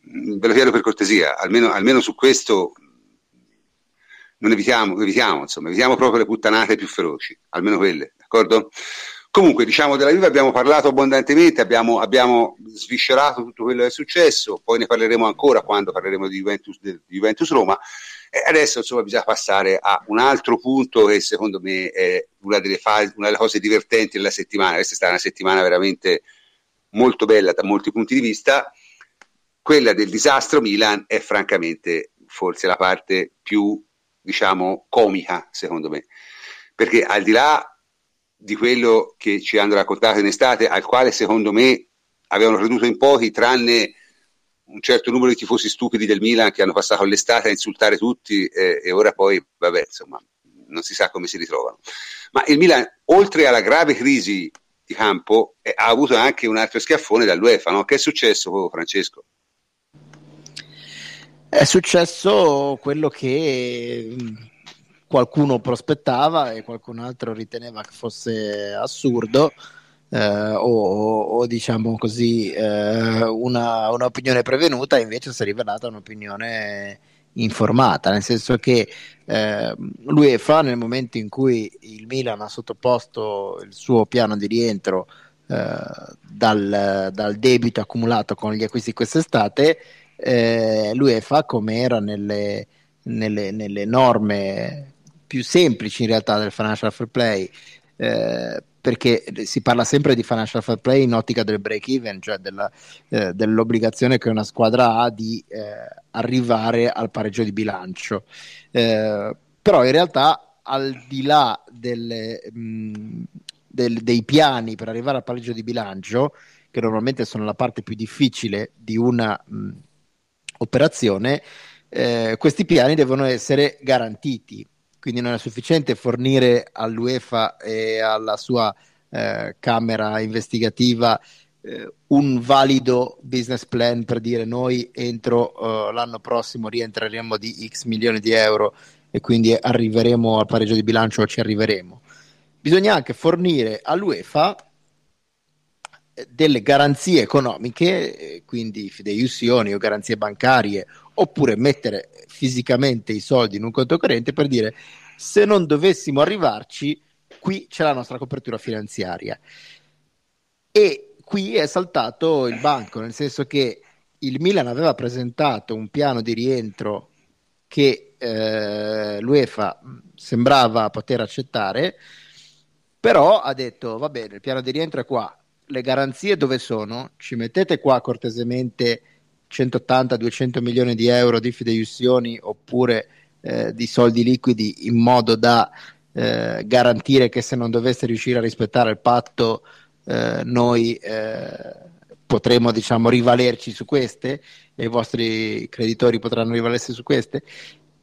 Ve lo chiedo per cortesia, almeno, almeno su questo non evitiamo, evitiamo, insomma, evitiamo proprio le puttanate più feroci, almeno quelle, d'accordo? Comunque, diciamo della Juve abbiamo parlato abbondantemente, abbiamo, abbiamo, sviscerato tutto quello che è successo, poi ne parleremo ancora quando parleremo di Juventus, di Juventus Roma. E adesso insomma bisogna passare a un altro punto che secondo me è una delle, fasi, una delle cose divertenti della settimana. Questa è stata una settimana veramente molto bella da molti punti di vista. Quella del disastro Milan è francamente forse la parte più, diciamo, comica, secondo me. Perché al di là di quello che ci hanno raccontato in estate, al quale secondo me avevano creduto in pochi, tranne un certo numero di tifosi stupidi del Milan che hanno passato l'estate a insultare tutti eh, e ora poi, vabbè, insomma, non si sa come si ritrovano. Ma il Milan, oltre alla grave crisi di campo, eh, ha avuto anche un altro schiaffone dall'UEFA, no? Che è successo, Francesco? È successo quello che qualcuno prospettava e qualcun altro riteneva che fosse assurdo, eh, o, o, diciamo così eh, una, un'opinione prevenuta, invece si è rivelata un'opinione informata, nel senso che eh, l'UEFA nel momento in cui il Milan ha sottoposto il suo piano di rientro eh, dal, dal, debito accumulato con gli acquisti quest'estate, eh, l'UEFA come era nelle, nelle, nelle, norme più semplici in realtà del financial fair play eh, perché si parla sempre di financial fair play in ottica del break even, cioè della, eh, dell'obbligazione che una squadra ha di eh, arrivare al pareggio di bilancio. Eh, però in realtà al di là delle, mh, del, dei piani per arrivare al pareggio di bilancio, che normalmente sono la parte più difficile di una mh, operazione, eh, questi piani devono essere garantiti quindi non è sufficiente fornire all'UEFA e alla sua eh, Camera investigativa eh, un valido business plan per dire noi entro uh, l'anno prossimo rientreremo di X milioni di euro e quindi arriveremo al pareggio di bilancio o ci arriveremo. Bisogna anche fornire all'UEFA eh, delle garanzie economiche, eh, quindi fideiussioni o garanzie bancarie, oppure mettere fisicamente i soldi in un conto corrente per dire se non dovessimo arrivarci, qui c'è la nostra copertura finanziaria. E qui è saltato il banco, nel senso che il Milan aveva presentato un piano di rientro che eh, l'UEFA sembrava poter accettare, però ha detto va bene, il piano di rientro è qua, le garanzie dove sono? Ci mettete qua cortesemente 180-200 milioni di euro di fideiussioni oppure eh, di soldi liquidi in modo da eh, garantire che se non dovesse riuscire a rispettare il patto eh, noi eh, potremo diciamo rivalerci su queste e i vostri creditori potranno rivalersi su queste.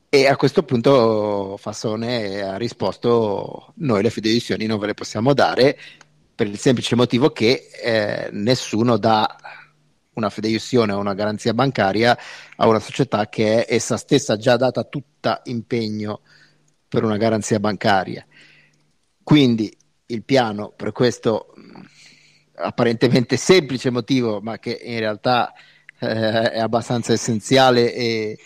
E a questo punto Fassone ha risposto noi le fideiussioni non ve le possiamo dare per il semplice motivo che eh, nessuno dà una fideiussione o una garanzia bancaria a una società che è essa stessa già data tutta impegno per una garanzia bancaria. Quindi il piano per questo apparentemente semplice motivo, ma che in realtà eh, è abbastanza essenziale e,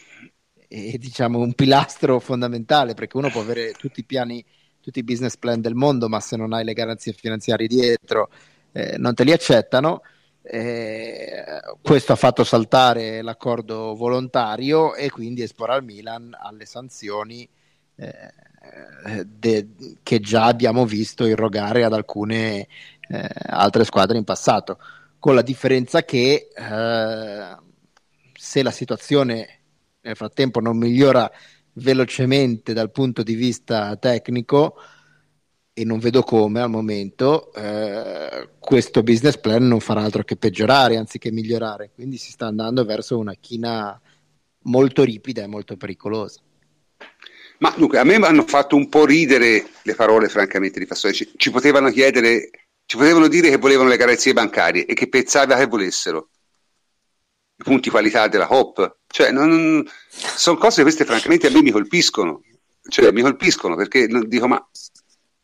e, diciamo un pilastro fondamentale perché uno può avere tutti i piani, tutti i business plan del mondo, ma se non hai le garanzie finanziarie dietro eh, non te li accettano eh, questo ha fatto saltare l'accordo volontario e quindi esporre al Milan alle sanzioni eh, de, che già abbiamo visto irrogare ad alcune eh, altre squadre in passato, con la differenza che eh, se la situazione nel frattempo non migliora velocemente dal punto di vista tecnico, e non vedo come al momento eh, questo business plan non farà altro che peggiorare anziché migliorare, quindi si sta andando verso una china molto ripida e molto pericolosa. Ma dunque, a me hanno fatto un po' ridere le parole, francamente, di Fassone. Ci, ci, potevano chiedere, ci potevano dire che volevano le garanzie bancarie e che pensava che volessero i punti qualità della COP. Cioè, sono cose queste, francamente, a me mi colpiscono. Cioè, mi colpiscono perché dico, ma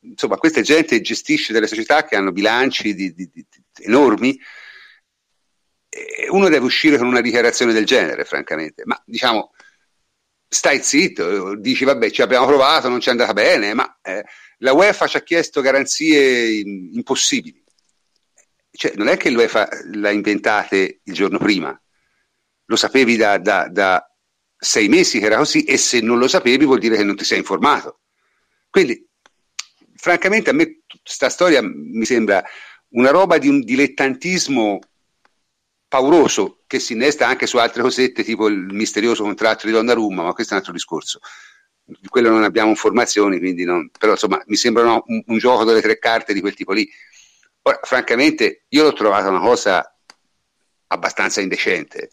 insomma, questa gente gestisce delle società che hanno bilanci di, di, di, enormi. Uno deve uscire con una dichiarazione del genere, francamente, ma diciamo, stai zitto, dici vabbè, ci abbiamo provato, non ci è andata bene, ma eh, la UEFA ci ha chiesto garanzie impossibili. Cioè, non è che l'UEFA l'ha inventate il giorno prima, lo sapevi da, da, da sei mesi che era così e se non lo sapevi vuol dire che non ti sei informato. Quindi francamente a me questa storia mi sembra una roba di un dilettantismo pauroso che si innesta anche su altre cosette tipo il misterioso contratto di Donnarumma, ma questo è un altro discorso. Di quello non abbiamo informazioni, quindi non, però insomma mi sembra un, un gioco delle tre carte di quel tipo lì. Ora, francamente, io l'ho trovata una cosa abbastanza indecente.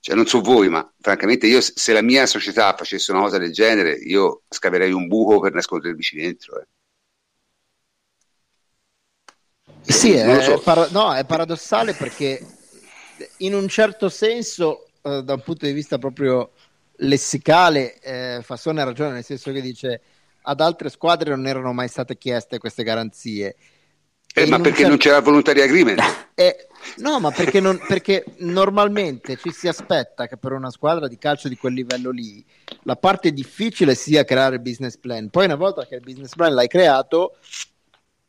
Cioè, non so voi, ma francamente io se la mia società facesse una cosa del genere, io scaverei un buco per nascondermici dentro. Eh. Sì, è, so. para- no, è paradossale perché in un certo senso, eh, da un punto di vista proprio lessicale, eh, Fassone ha ragione, nel senso che dice ad altre squadre non erano mai state chieste queste garanzie. Eh, ma perché non c'era il voluntary agreement? Eh, no, ma perché, non, perché normalmente ci si aspetta che per una squadra di calcio di quel livello lì la parte difficile sia creare il business plan. Poi una volta che il business plan l'hai creato,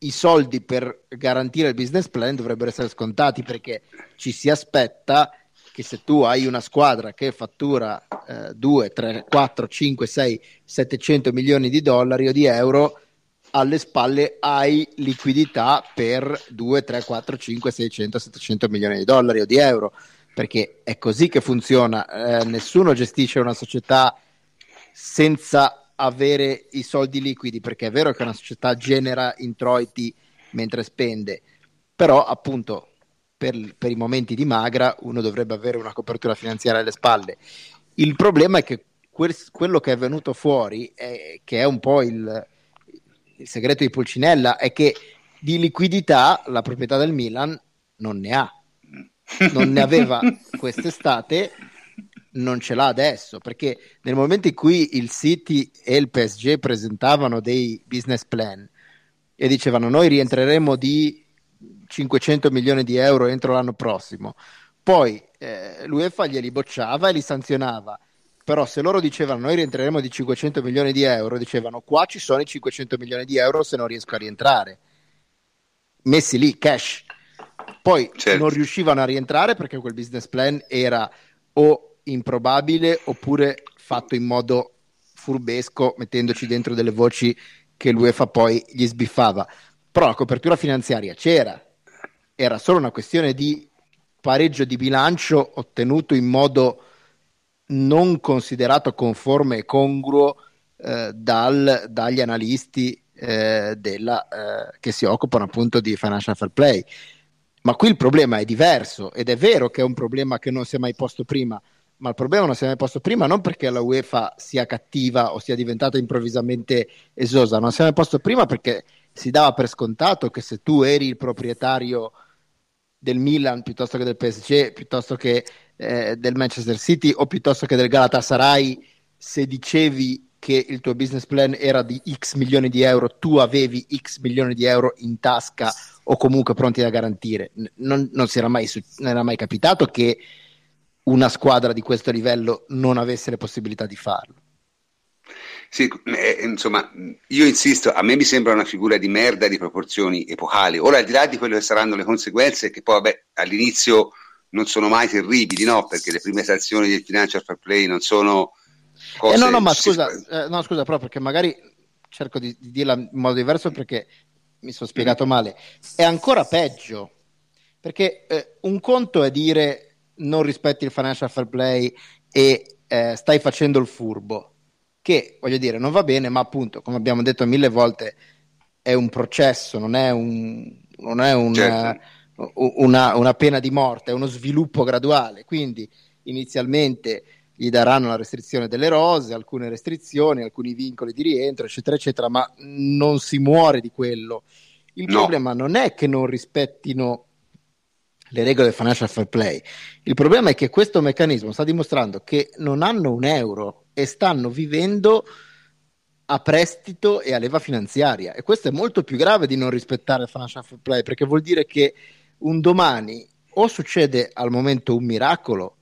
i soldi per garantire il business plan dovrebbero essere scontati perché ci si aspetta che se tu hai una squadra che fattura eh, 2, 3, 4, 5, 6, 700 milioni di dollari o di euro, alle spalle hai liquidità per 2, 3, 4, 5, 600, 700 milioni di dollari o di euro, perché è così che funziona. Eh, nessuno gestisce una società senza avere i soldi liquidi, perché è vero che una società genera introiti mentre spende, però appunto per, per i momenti di magra uno dovrebbe avere una copertura finanziaria alle spalle. Il problema è che quel, quello che è venuto fuori, è, che è un po' il, il segreto di Pulcinella è che di liquidità la proprietà del Milan non ne ha. Non ne aveva quest'estate, non ce l'ha adesso, perché nel momento in cui il City e il PSG presentavano dei business plan e dicevano noi rientreremo di 500 milioni di euro entro l'anno prossimo, poi eh, l'UEFA glieli bocciava e li sanzionava però se loro dicevano noi rientreremo di 500 milioni di euro, dicevano qua ci sono i 500 milioni di euro se non riesco a rientrare. Messi lì, cash. Poi certo. non riuscivano a rientrare perché quel business plan era o improbabile oppure fatto in modo furbesco, mettendoci dentro delle voci che l'UEFA poi gli sbiffava. Però la copertura finanziaria c'era, era solo una questione di pareggio di bilancio ottenuto in modo non considerato conforme e congruo eh, dal, dagli analisti eh, della, eh, che si occupano appunto di financial fair play. Ma qui il problema è diverso ed è vero che è un problema che non si è mai posto prima, ma il problema non si è mai posto prima non perché la UEFA sia cattiva o sia diventata improvvisamente esosa, non si è mai posto prima perché si dava per scontato che se tu eri il proprietario del Milan piuttosto che del PSG, piuttosto che eh, del Manchester City o piuttosto che del Galatasaray, se dicevi che il tuo business plan era di X milioni di euro, tu avevi X milioni di euro in tasca o comunque pronti da garantire. Non, non, era mai, non era mai capitato che una squadra di questo livello non avesse le possibilità di farlo. Sì, eh, insomma, io insisto, a me mi sembra una figura di merda di proporzioni epocali. Ora, al di là di quelle che saranno le conseguenze, che poi, vabbè, all'inizio non sono mai terribili, no? Perché le prime sanzioni del financial fair play non sono cose... Eh no, no, ma scusa, eh, no, scusa, però perché magari cerco di, di, dirla in modo diverso perché mi sono spiegato male. È ancora peggio, perché eh, un conto è dire non rispetti il financial fair play e eh, stai facendo il furbo, che voglio dire non va bene, ma appunto, come abbiamo detto mille volte, è un processo, non è un... Non è un certo una, una pena di morte, è uno sviluppo graduale, quindi inizialmente gli daranno la restrizione delle rose, alcune restrizioni, alcuni vincoli di rientro, eccetera, eccetera, ma non si muore di quello. Il no. problema non è che non rispettino le regole del financial fair play, il problema è che questo meccanismo sta dimostrando che non hanno un euro e stanno vivendo a prestito e a leva finanziaria e questo è molto più grave di non rispettare il financial fair play perché vuol dire che un domani o succede al momento un miracolo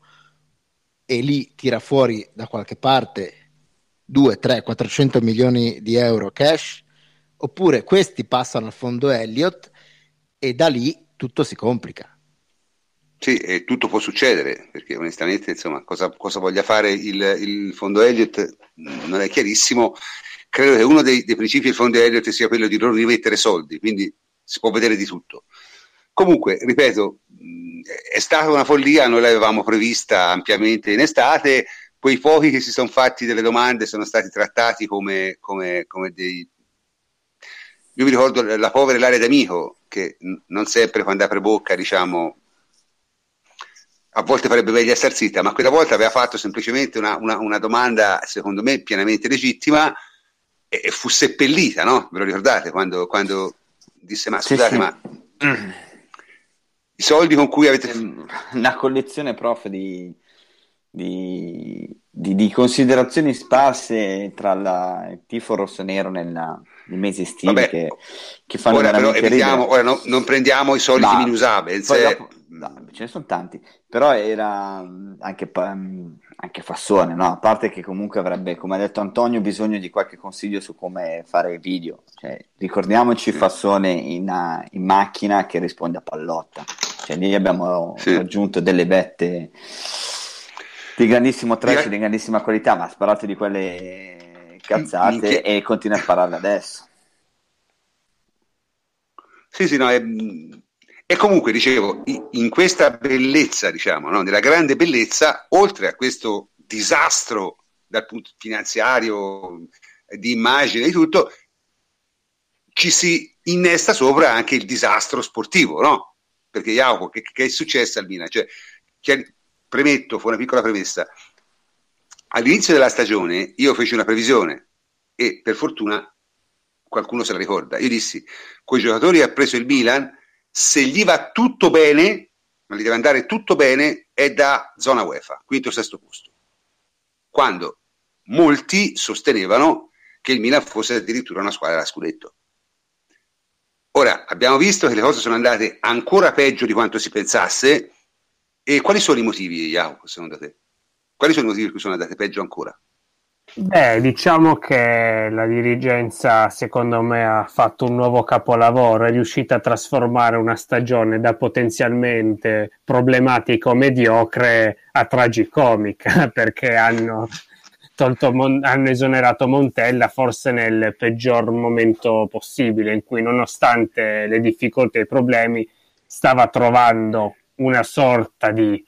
e lì tira fuori da qualche parte 2, 3, 400 milioni di euro cash, oppure questi passano al fondo Elliott e da lì tutto si complica. Sì, e tutto può succedere, perché onestamente insomma, cosa, cosa voglia fare il, il, fondo Elliott non è chiarissimo. Credo che uno dei, dei principi del fondo Elliott sia quello di non rimettere soldi, quindi si può vedere di tutto. Comunque, ripeto, è stata una follia, noi l'avevamo prevista ampiamente in estate, quei pochi che si sono fatti delle domande sono stati trattati come, come, come dei... Io mi ricordo la povera Ilaria D'Amico, che non sempre quando apre bocca, diciamo, a volte farebbe meglio essere zitta, ma quella volta aveva fatto semplicemente una, una, una domanda, secondo me, pienamente legittima e, e, fu seppellita, no? Ve lo ricordate? Quando, quando disse, ma scusate, sì, sì. ma i soldi con cui avete... Una collezione, prof, di, di, di, di considerazioni sparse tra la, il tifo rosso-nero nella, nei mesi estivi Vabbè, che, che fanno ora però evitiamo, ora no, non prendiamo i soliti no, minusabels dopo, no, ce ne sono tanti però era anche, anche Fassone no? a parte che comunque avrebbe come ha detto Antonio bisogno di qualche consiglio su come fare video cioè, ricordiamoci Fassone in, in, macchina che risponde a pallotta cioè lì abbiamo sì. raggiunto delle vette di grandissimo trash, di grandissima qualità, ma ha sparato di quelle cazzate Minchia. e continua a spararle adesso. Sì, sì, no, è, e comunque dicevo, in questa bellezza, diciamo, no, nella grande bellezza, oltre a questo disastro dal punto finanziario, di immagine, di tutto, ci si innesta sopra anche il disastro sportivo, no? Perché Jacopo, che, che è successo al Milan? Cioè, premetto, fa una piccola premessa. All'inizio della stagione io feci una previsione e per fortuna qualcuno se la ricorda. Io dissi, con i giocatori ha preso il Milan, se gli va tutto bene, ma gli deve andare tutto bene, è da zona UEFA, quinto o sesto posto. Quando molti sostenevano che il Milan fosse addirittura una squadra da scudetto. Ora, abbiamo visto che le cose sono andate ancora peggio di quanto si pensasse e quali sono i motivi, Jacopo, secondo te? Quali sono i motivi per cui sono andate peggio ancora? Beh, diciamo che la dirigenza, secondo me, ha fatto un nuovo capolavoro, è riuscita a trasformare una stagione da potenzialmente problematica o mediocre a tragicomica, perché hanno, tolto, hanno esonerato Montella forse nel peggior momento possibile, in cui nonostante le difficoltà e i problemi stava trovando una sorta di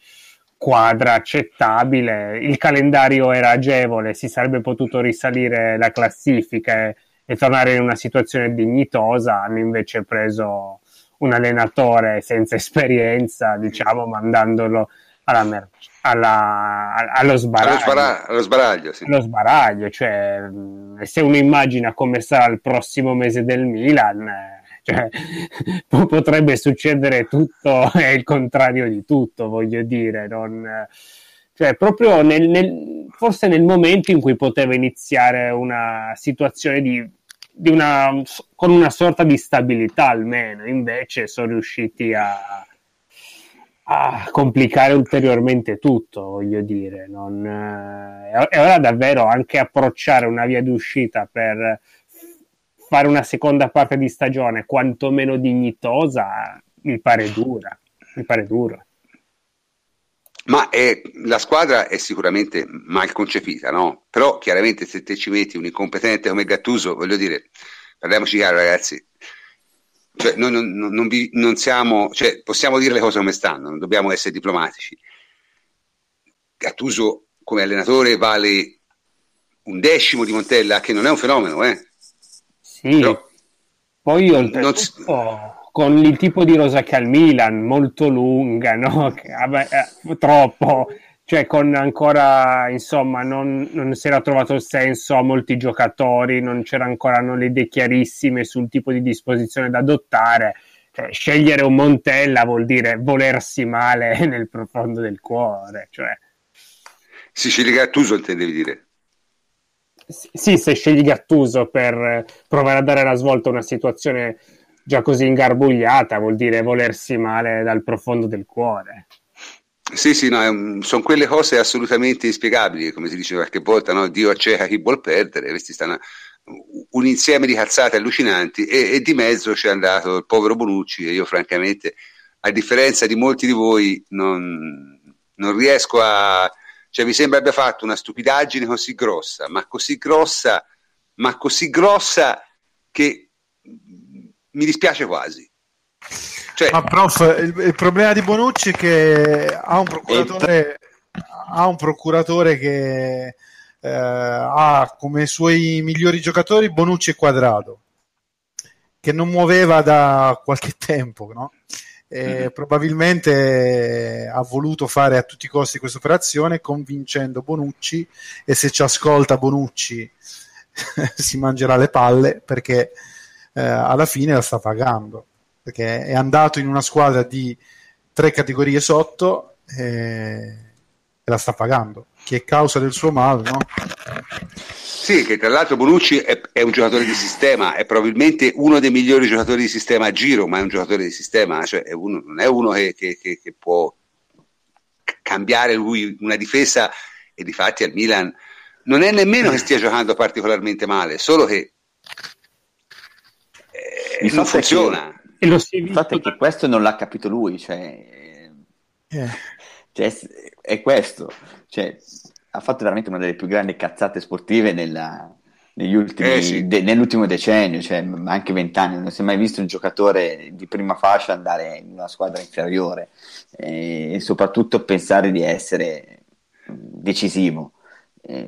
quadra accettabile. Il calendario era agevole, si sarebbe potuto risalire la classifica e, e tornare in una situazione dignitosa. Hanno invece preso un allenatore senza esperienza, diciamo, mandandolo alla mer- alla, allo sbaraglio. Allo, sbara- allo sbaraglio, sì. allo sbaraglio, cioè, se uno immagina come sarà il prossimo mese del Milan, cioè, potrebbe succedere tutto e il contrario di tutto, voglio dire, non, cioè, proprio nel, nel, forse nel momento in cui poteva iniziare una situazione di, di una, con una sorta di stabilità almeno, invece sono riusciti a, a complicare ulteriormente tutto, voglio dire. Non, eh, e ora davvero anche approcciare una via d'uscita per fare una seconda parte di stagione quantomeno dignitosa mi pare dura, mi pare duro. Ma è, la squadra è sicuramente mal concepita, no? Però chiaramente se te ci metti un incompetente come Gattuso, voglio dire, parliamoci chiaro ragazzi, cioè, noi non, non, vi, non, siamo, cioè, possiamo dire le cose come stanno, non dobbiamo essere diplomatici. Gattuso come allenatore vale un decimo di Montella, che non è un fenomeno, eh? Sì, Però, poi oltretutto non... con il tipo di rosa che ha il Milan, molto lunga, no? Vabbè, eh, troppo, cioè con ancora, insomma, non, non, si era trovato il senso a molti giocatori, non c'erano ancora le idee chiarissime sul tipo di disposizione da adottare. Cioè, scegliere un Montella vuol dire volersi male nel profondo del cuore. Cioè. Sicilia Gattuso intendevi dire? Sì, se scegli Gattuso per provare a dare la svolta a una situazione già così ingarbugliata, vuol dire volersi male dal profondo del cuore. Sì, sì, no, sono quelle cose assolutamente inspiegabili, come si dice qualche volta, no? Dio acceca chi vuol perdere, questi stanno un insieme di cazzate allucinanti e, e, di mezzo c'è andato il povero Bonucci e io francamente, a differenza di molti di voi, non, non riesco a, cioè, mi sembra abbia fatto una stupidaggine così grossa, ma così grossa, ma così grossa che mi dispiace quasi. Cioè, ma prof, il, il, problema di Bonucci è che ha un procuratore, ha un procuratore che eh, ha come suoi migliori giocatori Bonucci e Quadrato, che non muoveva da qualche tempo, no? Mm-hmm. probabilmente ha voluto fare a tutti i costi questa operazione convincendo Bonucci e se ci ascolta Bonucci si mangerà le palle perché eh, alla fine la sta pagando perché è andato in una squadra di tre categorie sotto eh, e la sta pagando. Chi è causa del suo male, no? Sì, che tra l'altro Bonucci è, è, un giocatore di sistema, è probabilmente uno dei migliori giocatori di sistema a giro, ma è un giocatore di sistema, cioè è uno, non è uno che, che, che, che, può cambiare lui una difesa e di fatti al Milan non è nemmeno che stia giocando particolarmente male, solo che eh, non funziona. Che, il fatto è che questo non l'ha capito lui, cioè, eh. Cioè è questo, cioè, ha fatto veramente una delle più grandi cazzate sportive nella, ultimi, eh sì. de, nell'ultimo decennio, cioè anche vent'anni, non si è mai visto un giocatore di prima fascia andare in una squadra inferiore e, e soprattutto pensare di essere decisivo. E,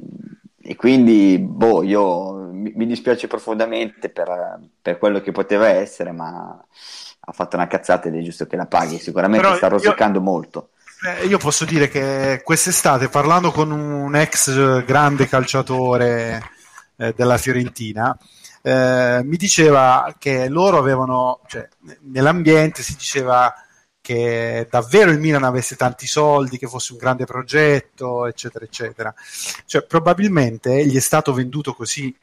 e quindi, boh, io mi, mi dispiace profondamente per, per, quello che poteva essere, ma ha fatto una cazzata ed è giusto che la paghi. Sicuramente Però sta rosicando io... molto. Eh, io posso dire che quest'estate, parlando con un ex grande calciatore eh, della Fiorentina, eh, mi diceva che loro avevano, cioè, nell'ambiente si diceva che davvero il Milan avesse tanti soldi, che fosse un grande progetto, eccetera, eccetera. Cioè, probabilmente gli è stato venduto così.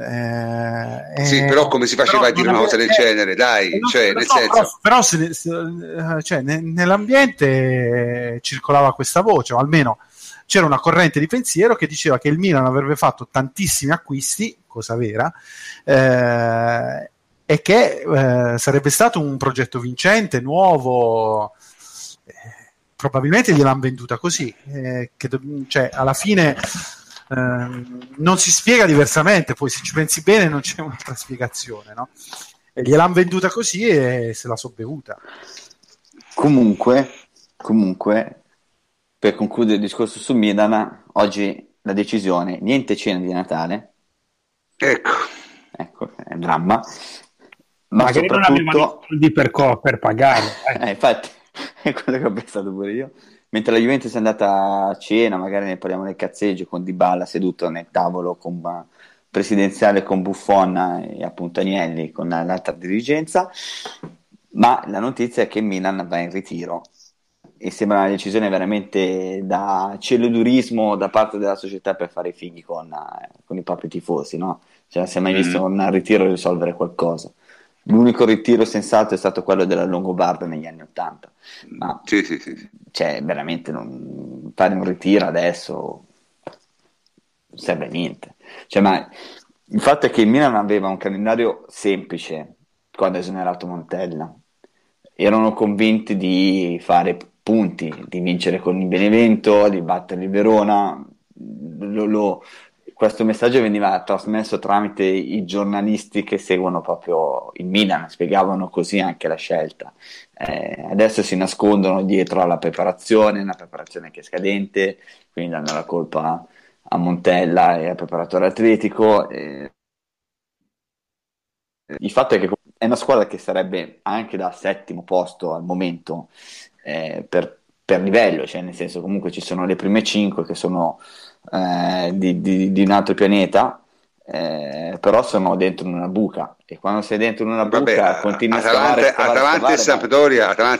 Eh, sì, però come si faceva a dire una cosa del genere, dai, eh, cioè, nel no, senso... Però, però se, eh, cioè, nell'ambiente circolava questa voce, o almeno c'era una corrente di pensiero che diceva che il Milan avrebbe fatto tantissimi acquisti, cosa vera, eh, e che eh, sarebbe stato un progetto vincente, nuovo. Eh, probabilmente gliel'hanno venduta così, eh, che, cioè, alla fine non si spiega diversamente, poi se ci pensi bene non c'è un'altra spiegazione, no? E gliel'hanno venduta così e se la so bevuta. Comunque, comunque, per concludere il discorso su Milan, oggi la decisione, niente cena di Natale. Ecco. Ecco, è un dramma. Ma Magari soprattutto... non i soldi per, co- per pagare. Eh. eh, infatti, è quello che ho pensato pure io. Mentre la Juventus è andata a cena, magari ne parliamo nel cazzeggio con Dybala seduto nel tavolo con, presidenziale con Buffon e appunto Agnelli con l'altra dirigenza, ma la notizia è che Milan va in ritiro e sembra una decisione veramente da celodurismo da parte della società per fare i figli con, con i propri tifosi, no? Cioè, si è mai visto mm. un ritiro risolvere qualcosa. L'unico ritiro sensato è stato quello della Longobarda negli anni Ottanta. Ma sì, sì, sì. Cioè, veramente non... fare un ritiro adesso non serve a niente. Cioè, ma il fatto è che il Milan aveva un calendario semplice quando ha esonerato Montella. Erano convinti di fare punti, di vincere con il Benevento, di battere il Verona. Lo, lo, questo messaggio veniva trasmesso tramite i giornalisti che seguono proprio il Milan, spiegavano così anche la scelta. Eh, adesso si nascondono dietro alla preparazione, una preparazione che è scadente, quindi danno la colpa a Montella e al preparatore atletico. Eh, il fatto è che è una squadra che sarebbe anche da settimo posto al momento eh, per, per livello, cioè nel senso comunque ci sono le prime cinque che sono eh, di, di, di, un altro pianeta, eh, però sono dentro una buca e quando sei dentro una buca Vabbè, continui Atalante, a scavare, Atalante, scavare,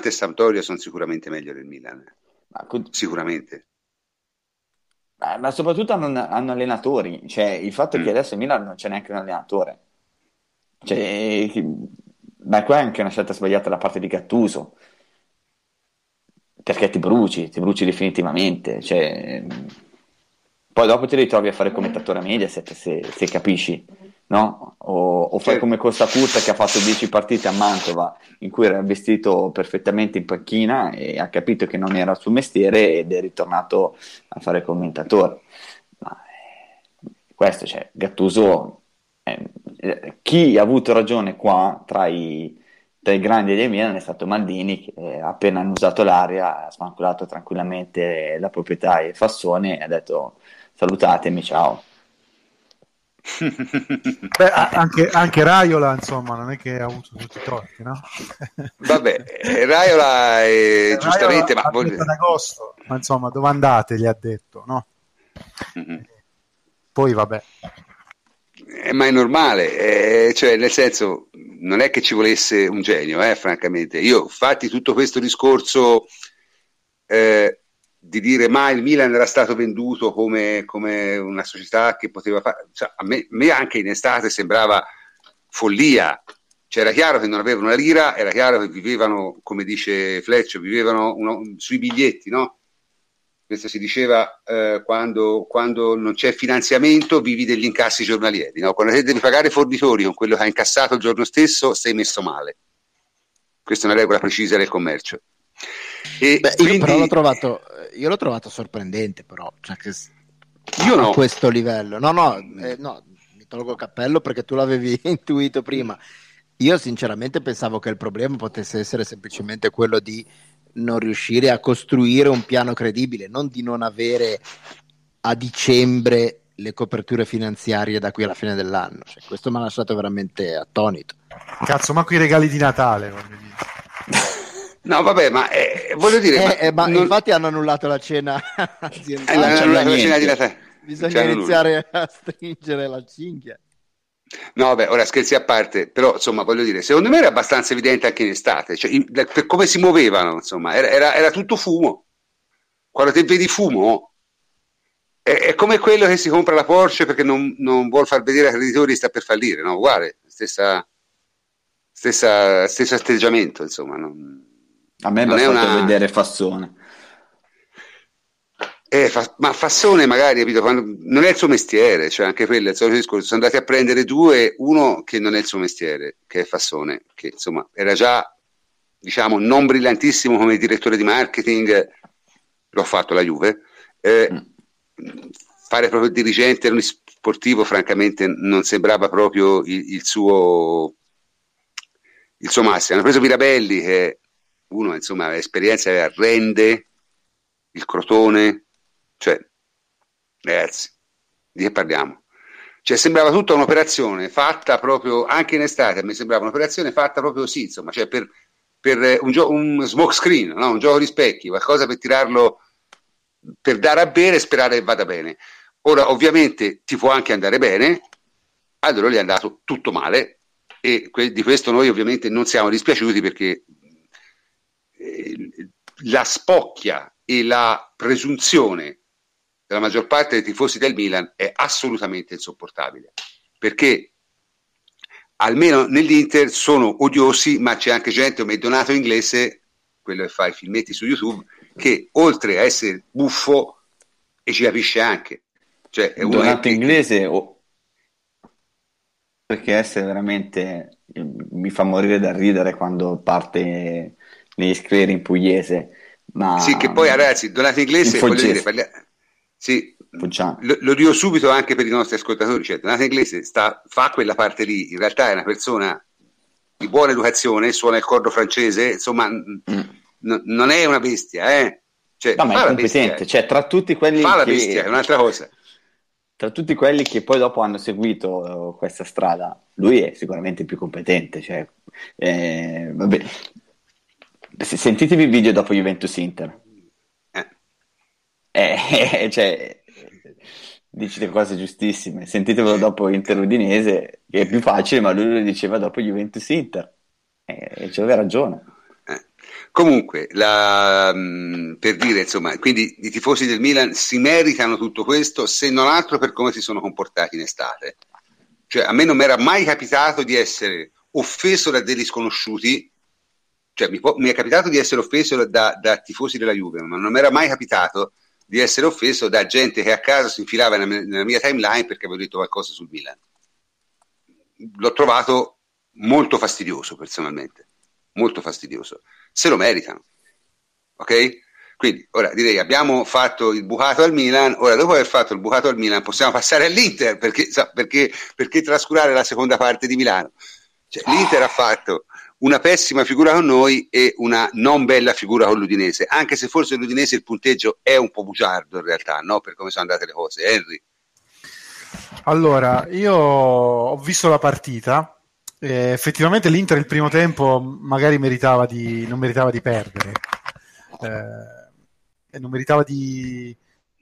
e Sampdoria, e sono sicuramente meglio del Milan. Ma, sicuramente. Ma soprattutto hanno, hanno, allenatori, cioè il fatto è che mm. adesso in Milan non c'è neanche un allenatore. Cioè, beh, qua è anche una scelta sbagliata da parte di Gattuso perché ti bruci, ti bruci definitivamente. Cioè, poi dopo ti ritrovi a fare commentatore a Mediaset se, se capisci, no? O, o fai come Costa Curta che ha fatto 10 partite a Mantova in cui era vestito perfettamente in panchina e ha capito che non era il suo mestiere ed è ritornato a fare commentatore. Ma, eh, questo, cioè, Gattuso, eh, chi ha avuto ragione qua tra i, tra i grandi dei Milan è stato Maldini che eh, appena hanno usato l'aria ha smanculato tranquillamente la proprietà e Fassone e ha detto salutatemi, ciao. Beh, anche, anche, Raiola, insomma, non è che ha avuto tutti i torti, no? Vabbè, eh, Raiola, è, Raiola giustamente, ma... Voglio... agosto, ma insomma, dove andate, gli ha detto, no? Mm-hmm. Poi, vabbè. Eh, ma è normale, eh, cioè, nel senso, non è che ci volesse un genio, eh, francamente. Io, fatti tutto questo discorso... Eh, di dire ma il Milan era stato venduto come, come una società che poteva fare, cioè, a me, me, anche in estate sembrava follia, cioè era chiaro che non avevano una lira, era chiaro che vivevano, come dice Fleccio, vivevano uno, sui biglietti, no? Questo si diceva eh, quando, quando, non c'è finanziamento, vivi degli incassi giornalieri. No? Quando devi pagare fornitori con quello che hai incassato il giorno stesso, sei messo male. Questa è una regola precisa del commercio. E Beh, quindi... io, però l'ho trovato, io l'ho trovato sorprendente, però. Cioè che io no. A questo livello. No, no, eh, no, mi tolgo il cappello perché tu l'avevi intuito prima. Io sinceramente pensavo che il problema potesse essere semplicemente quello di non riuscire a costruire un piano credibile, non di non avere a dicembre le coperture finanziarie da qui alla fine dell'anno. Cioè, questo mi ha lasciato veramente attonito. Cazzo, ma qui i regali di Natale. No, vabbè, ma eh, voglio dire. Eh, ma, eh, ma non... infatti hanno annullato la cena aziendale. Eh, hanno annullato la cena di Natale. Bisogna iniziare a stringere la cinghia. No, beh, ora scherzi a parte, però insomma, voglio dire, secondo me era abbastanza evidente anche in estate, cioè, in, per come si muovevano, insomma, era, era, era, tutto fumo. Quando te vedi fumo, è, è, come quello che si compra la Porsche perché non, non vuol far vedere ai creditori sta per fallire, no? Uguale, stessa, stessa, stesso atteggiamento, insomma. Non, a me basta una... vedere Fassone. Eh, fa, ma Fassone magari, capito, non è il suo mestiere, cioè anche quello è il solito discorso. Sono andati a prendere due, uno che non è il suo mestiere, che è Fassone, che insomma era già, diciamo, non brillantissimo come direttore di marketing, l'ho fatto la Juve. Eh, mm. Fare proprio il dirigente sportivo, francamente, non sembrava proprio il, il, suo, il suo massimo. Hanno preso Mirabelli, che uno, insomma, esperienza rende il Crotone cioè, ragazzi, di che parliamo? Cioè, sembrava tutta un'operazione fatta proprio, anche in estate, mi sembrava un'operazione fatta proprio così, insomma, cioè per, per un, gio- un smoke screen, no? un gioco di specchi, qualcosa per tirarlo, per dare a bere e sperare che vada bene. Ora, ovviamente, ti può anche andare bene, allora gli è andato tutto male e que- di questo noi ovviamente non siamo dispiaciuti perché eh, la spocchia e la presunzione della maggior parte dei tifosi del Milan è assolutamente insopportabile perché almeno nell'Inter sono odiosi ma c'è anche gente come Donato inglese quello che fa i filmetti su YouTube che oltre a essere buffo e ci capisce anche. Cioè, è Donato che... inglese o... perché essere veramente mi fa morire da ridere quando parte negli scleri in pugliese ma... sì che poi ragazzi Donato inglese voglio dire, parli... Sì, lo, lo, dico subito anche per i nostri ascoltatori, cioè Donato Inglese sta, fa quella parte lì, in realtà è una persona di buona educazione, suona il cordo francese, insomma mm. n- non è una bestia, eh? Cioè, no, ma è competente, bestia, cioè tra tutti quelli fa che... la bestia, è un'altra cosa. Tra tutti quelli che poi dopo hanno seguito questa strada, lui è sicuramente più competente, cioè, eh, vabbè. Sentitevi il video dopo Juventus Inter eh, cioè, dici le cose giustissime. Sentitelo dopo Inter Udinese, che è più facile, ma lui lo diceva dopo Juventus Inter. E eh, c'aveva ragione. Eh. Comunque, la, mm, per dire, insomma, quindi i tifosi del Milan si meritano tutto questo, se non altro per come si sono comportati in estate. Cioè, a me non mi era mai capitato di essere offeso da degli sconosciuti, cioè mi, può, mi è capitato di essere offeso da, da tifosi della Juve, ma non mi era mai capitato di essere offeso da gente che a caso si infilava nella, nella mia timeline perché avevo detto qualcosa sul Milan. L'ho trovato molto fastidioso personalmente, molto fastidioso. Se lo meritano, ok? Quindi ora direi abbiamo fatto il bucato al Milan, ora dopo aver fatto il bucato al Milan possiamo passare all'Inter perché, perché, perché trascurare la seconda parte di Milano. Cioè, L'Inter ha fatto una pessima figura con noi e una non bella figura con l'Udinese, anche se forse l'Udinese il punteggio è un po' bugiardo in realtà, no? per come sono andate le cose. Henry. Allora, io ho visto la partita, eh, effettivamente l'Inter il primo tempo magari meritava di, non meritava di perdere, eh, non meritava di,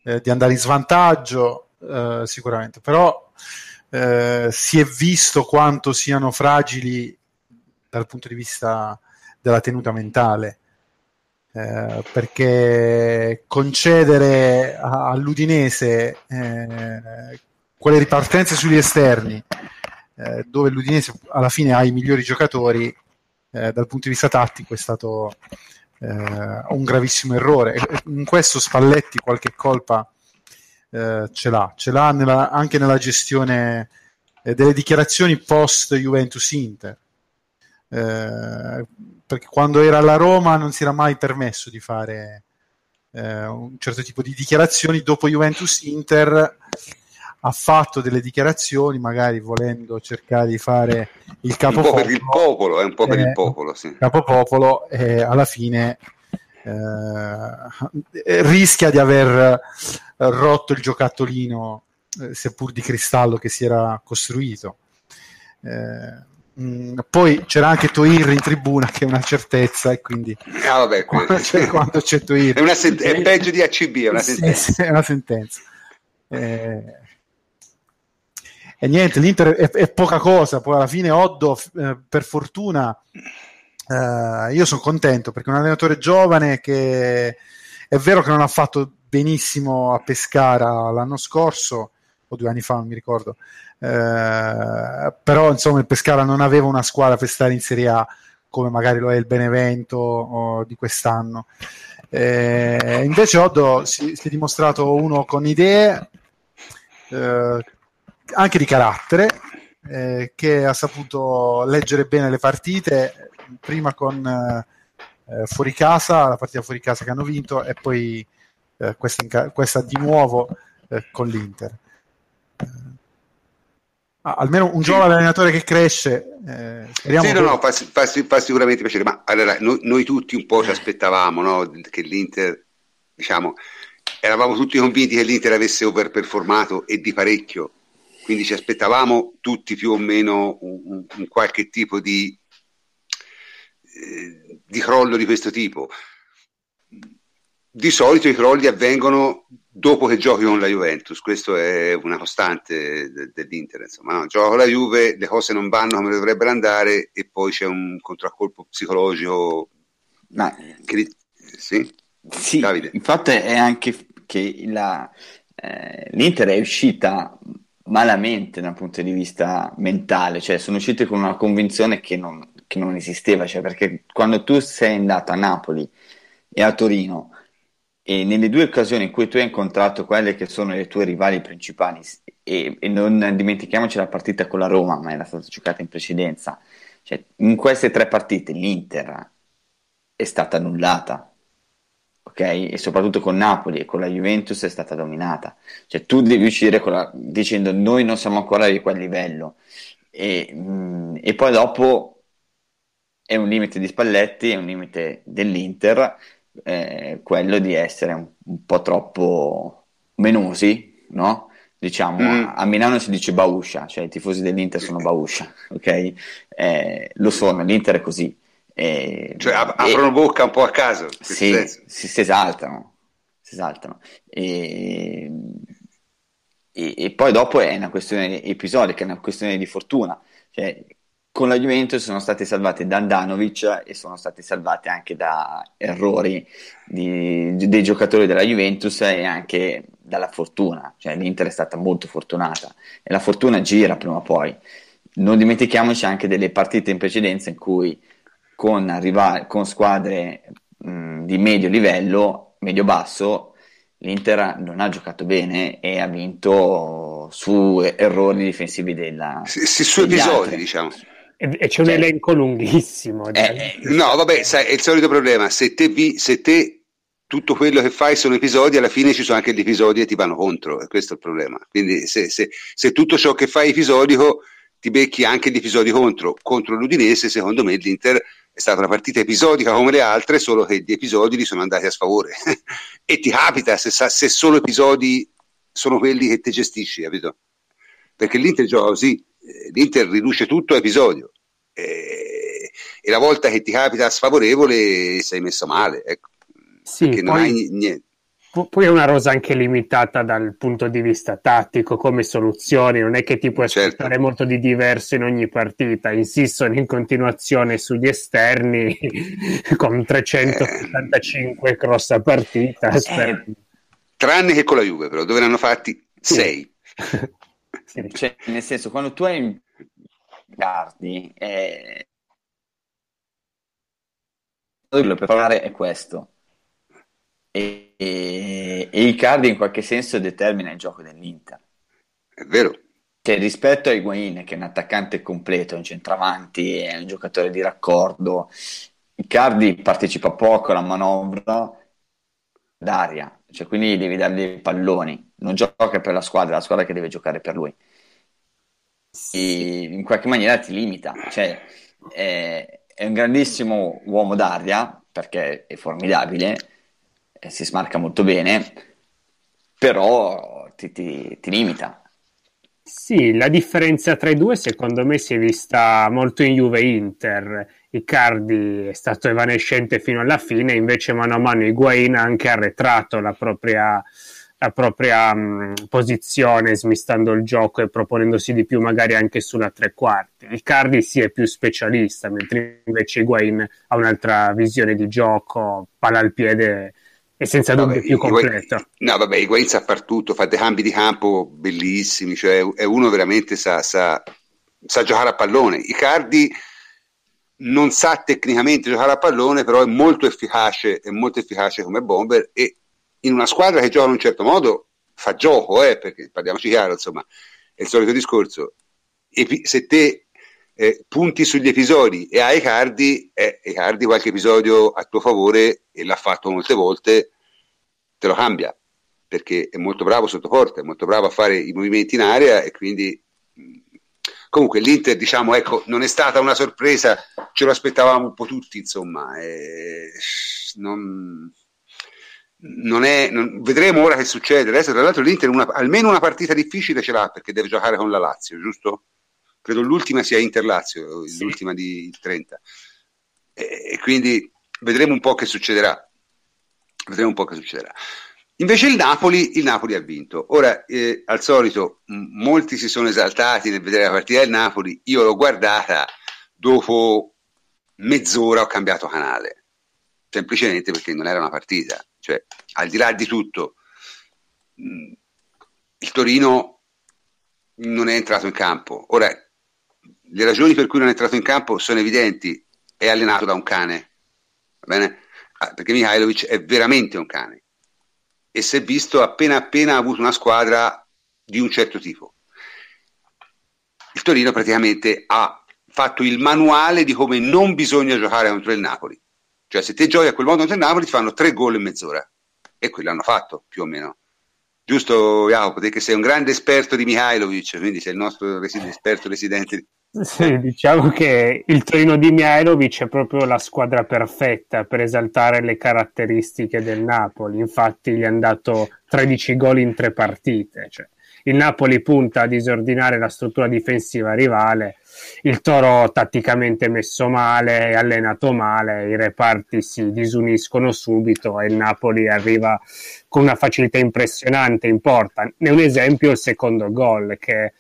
eh, di, andare in svantaggio eh, sicuramente, però eh, si è visto quanto siano fragili dal punto di vista della tenuta mentale. eh, perché concedere all'Udinese eh, quelle ripartenze sugli esterni, eh, dove l'Udinese alla fine ha i migliori giocatori, eh, dal punto di vista tattico è stato eh, un gravissimo errore. In questo Spalletti qualche colpa eh, ce l'ha, ce l'ha nella, anche nella gestione delle dichiarazioni post Juventus Inter. Eh, perché quando era alla Roma non si era mai permesso di fare eh, un certo tipo di dichiarazioni. Dopo Juventus Inter ha fatto delle dichiarazioni, magari volendo cercare di fare il capopopolo. Un po' per il popolo, è un po' per il popolo, sì. Capopopolo, e alla fine eh, rischia di aver rotto il giocattolino, eh, seppur di cristallo, che si era costruito. Eh, Mm, poi c'era anche Toir in tribuna che è una certezza e quindi ah, vabbè, quando, c'è, quando c'è Toir è, sen- è, peggio di ACB è una sentenza, sì, è una sentenza. Eh, e niente l'Inter è, è, poca cosa poi alla fine Oddo eh, per fortuna eh, io sono contento perché è un allenatore giovane che è vero che non ha fatto benissimo a Pescara l'anno scorso o due anni fa non mi ricordo eh, però insomma il Pescara non aveva una squadra per stare in Serie A come magari lo è il Benevento di quest'anno. Eh, invece Oddo si, si, è dimostrato uno con idee, eh, anche di carattere, eh, che ha saputo leggere bene le partite, prima con eh, fuori casa, la partita fuori casa che hanno vinto, e poi eh, questa, questa, di nuovo con l'Inter ah, almeno un giovane allenatore che cresce. Eh, sì, no, no, fa, fa, fa, sicuramente piacere, ma allora, noi, noi, tutti un po' ci aspettavamo no, che l'Inter, diciamo, eravamo tutti convinti che l'Inter avesse overperformato e di parecchio, quindi ci aspettavamo tutti più o meno un, un, un qualche tipo di, eh, di crollo di questo tipo. Di solito i crolli avvengono dopo che giochi con la Juventus, questo è una costante de- dell'Inter, insomma, no? gioco con la Juve, le cose non vanno come dovrebbero andare e poi c'è un contraccolpo psicologico. Ma... Che... Sì, sì il fatto è anche che la, eh, l'Inter è uscita malamente dal punto di vista mentale, cioè sono uscite con una convinzione che non, che non esisteva, cioè perché quando tu sei andato a Napoli e a Torino e nelle due occasioni in cui tu hai incontrato quelle che sono le tue rivali principali, e, e non dimentichiamoci la partita con la Roma, ma era stata giocata in precedenza, cioè, in queste tre partite l'Inter è stata annullata, ok? E soprattutto con Napoli e con la Juventus è stata dominata. Cioè, tu devi uscire la, dicendo noi non siamo ancora di quel livello. E, mh, mm, e poi dopo è un limite di Spalletti, è un limite dell'Inter eh, quello di essere un, un, po' troppo menosi, no? Diciamo, mm. a, Milano si dice bauscia, cioè i tifosi dell'Inter sono bauscia, ok? Eh, lo sono, l'Inter è così. Eh, cioè ap- aprono bocca un po' a caso. Sì, si, si, esaltano, si esaltano. E, e, e, poi dopo è una questione episodica, è una questione di fortuna. Cioè, con la Juventus sono state salvate da Andanovic e sono state salvate anche da errori di, dei giocatori della Juventus e anche dalla fortuna, cioè l'Inter è stata molto fortunata e la fortuna gira prima o poi. Non dimentichiamoci anche delle partite in precedenza in cui con, rival- con squadre mh, di medio livello, medio-basso, l'Inter non ha giocato bene e ha vinto su errori difensivi della... Sì, sì su episodi, altri. diciamo. E, c'è un cioè, elenco lunghissimo. Eh, eh, no, vabbè, sai, è il solito problema. Se te, vi, se te tutto quello che fai sono episodi, alla fine ci sono anche gli episodi che ti vanno contro, e questo è il problema. Quindi se, se, se tutto ciò che fai è episodico, ti becchi anche gli episodi contro. Contro l'Udinese, secondo me, l'Inter è stata una partita episodica come le altre, solo che gli episodi gli sono andati a sfavore. e ti capita se, se solo episodi sono quelli che ti gestisci, capito? Perché l'Inter gioca così, l'Inter riduce tutto a episodio e, e, la volta che ti capita sfavorevole sei messo male ecco, sì, poi, non hai niente poi è una rosa anche limitata dal punto di vista tattico come soluzioni, non è che ti puoi certo. aspettare molto di diverso in ogni partita, insistono in continuazione sugli esterni con 375 eh. cross a partita. Eh, tranne che con la Juve però, dove ne hanno fatti 6. Cioè, nel senso, quando tu hai Cardi, eh... per fare è questo e, e, e Icardi in qualche senso determina il gioco dell'Inter. È vero. Cioè, rispetto a Higuain, che è un attaccante completo, è un centravanti, è un giocatore di raccordo, Icardi partecipa poco alla manovra d'aria, cioè quindi devi dargli i palloni, non gioca per la squadra, è la squadra che deve giocare per lui. E in qualche maniera ti limita, cioè è, è un grandissimo uomo d'aria perché è formidabile, eh, si smarca molto bene, però ti, ti, ti limita. Sì, la differenza tra i due secondo me si è vista molto in Juve Inter. Icardi è stato evanescente fino alla fine, invece mano a mano Higuain ha anche arretrato la propria, la propria mh, posizione, smistando il gioco e proponendosi di più magari anche sulla tre quarti. Icardi si è più specialista, mentre invece Higuain ha un'altra visione di gioco, palla al piede e senza dubbio più completo. no, vabbè, Higuain sa far tutto, fa dei cambi di campo bellissimi, cioè è uno veramente sa, sa, sa giocare a pallone. Icardi non sa tecnicamente giocare a pallone, però è molto efficace, è molto efficace come bomber e in una squadra che gioca in un certo modo fa gioco, eh, perché parliamoci chiaro, insomma, è il solito discorso. E se te eh, punti sugli episodi e hai Icardi, eh, Icardi qualche episodio a tuo favore e l'ha fatto molte volte, te lo cambia perché è molto bravo sotto porta, è molto bravo a fare i movimenti in area e quindi comunque l'Inter diciamo ecco non è stata una sorpresa, ce lo aspettavamo un po' tutti insomma, eh, non, non è, non, vedremo ora che succede. Adesso, tra l'altro, l'Inter una, almeno una partita difficile ce l'ha perché deve giocare con la Lazio, giusto? credo l'ultima sia Inter-Lazio, sì. l'ultima di 30. E, e, quindi vedremo un po' che succederà. Vedremo un po' che succederà. Invece il Napoli, il Napoli ha vinto. Ora, eh, al solito, m- molti si sono esaltati nel vedere la partita del Napoli. Io l'ho guardata dopo mezz'ora, ho cambiato canale. Semplicemente perché non era una partita. Cioè, al di là di tutto, mh, il Torino non è entrato in campo. Ora, le ragioni per cui non è entrato in campo sono evidenti, è allenato da un cane, va bene? Ah, perché Mihailovic è veramente un cane e si è visto appena appena ha avuto una squadra di un certo tipo. Il Torino praticamente ha fatto il manuale di come non bisogna giocare contro il Napoli. Cioè se te giochi a quel modo contro Napoli ti fanno tre gol in mezz'ora. E quello hanno fatto, più o meno. Giusto Jacopo, te che sei un grande esperto di Mihailovic, quindi sei il nostro resi- esperto residente sì, diciamo che il Torino di Mihailovic è proprio la squadra perfetta per esaltare le caratteristiche del Napoli. Infatti, gli hanno dato 13 gol in tre partite. Cioè, il Napoli punta a disordinare la struttura difensiva rivale. Il Toro tatticamente messo male, allenato male, i reparti si disuniscono subito e il Napoli arriva con una facilità impressionante in porta. Ne un esempio il secondo gol che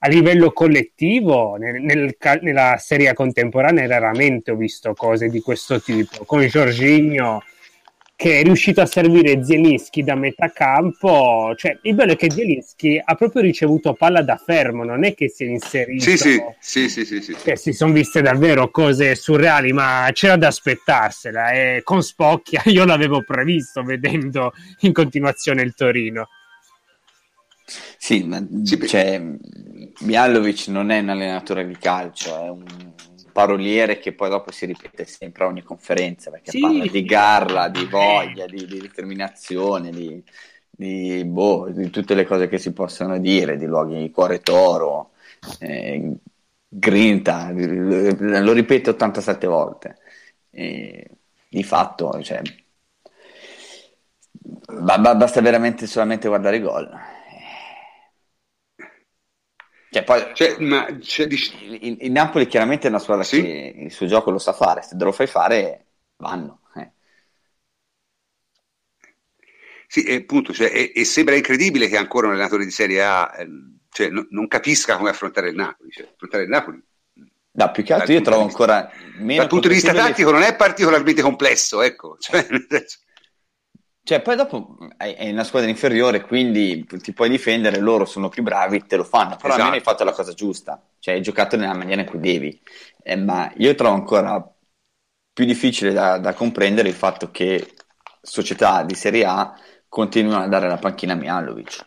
a livello collettivo, nel, nel, nella serie contemporanea, raramente ho visto cose di questo tipo. Con Giorginio che è riuscito a servire Zielinski da metà campo. Cioè, il bello è che Zielinski ha proprio ricevuto palla da fermo, non è che si è inserito. Sì, sì, sì, sì, sì, sì. Cioè, si sono viste davvero cose surreali, ma c'era da aspettarsela. E con Spocchia io l'avevo previsto vedendo in continuazione il Torino. Sì, ma cioè, Mialovic non è un allenatore di calcio, è un paroliere che poi dopo si ripete sempre a ogni conferenza perché sì. parla di garra, di voglia, di, di determinazione, di, di, boh, di, tutte le cose che si possono dire, di luoghi di cuore toro, eh, grinta, lo ripete 87 volte. E, di fatto, cioè, basta veramente solamente guardare i gol cioè, poi, cioè, ma, cioè, il, il, Napoli chiaramente è una squadra sì? che il suo gioco lo sa fare, se te lo fai fare vanno. Eh. Sì, e, appunto, cioè, e, e, sembra incredibile che ancora un allenatore di Serie A eh, cioè, no, non capisca come affrontare il Napoli. Cioè, affrontare il Napoli No, più che altro io trovo ancora meno. Dal punto di vista tattico non è particolarmente complesso, ecco. Cioè, cioè, poi dopo è una squadra inferiore, quindi ti puoi difendere, loro sono più bravi, te lo fanno, però esatto. almeno hai fatto la cosa giusta, cioè hai giocato nella maniera in cui devi. Eh, ma io trovo ancora più difficile da, da, comprendere il fatto che società di Serie A continuano a dare la panchina a Mialovic.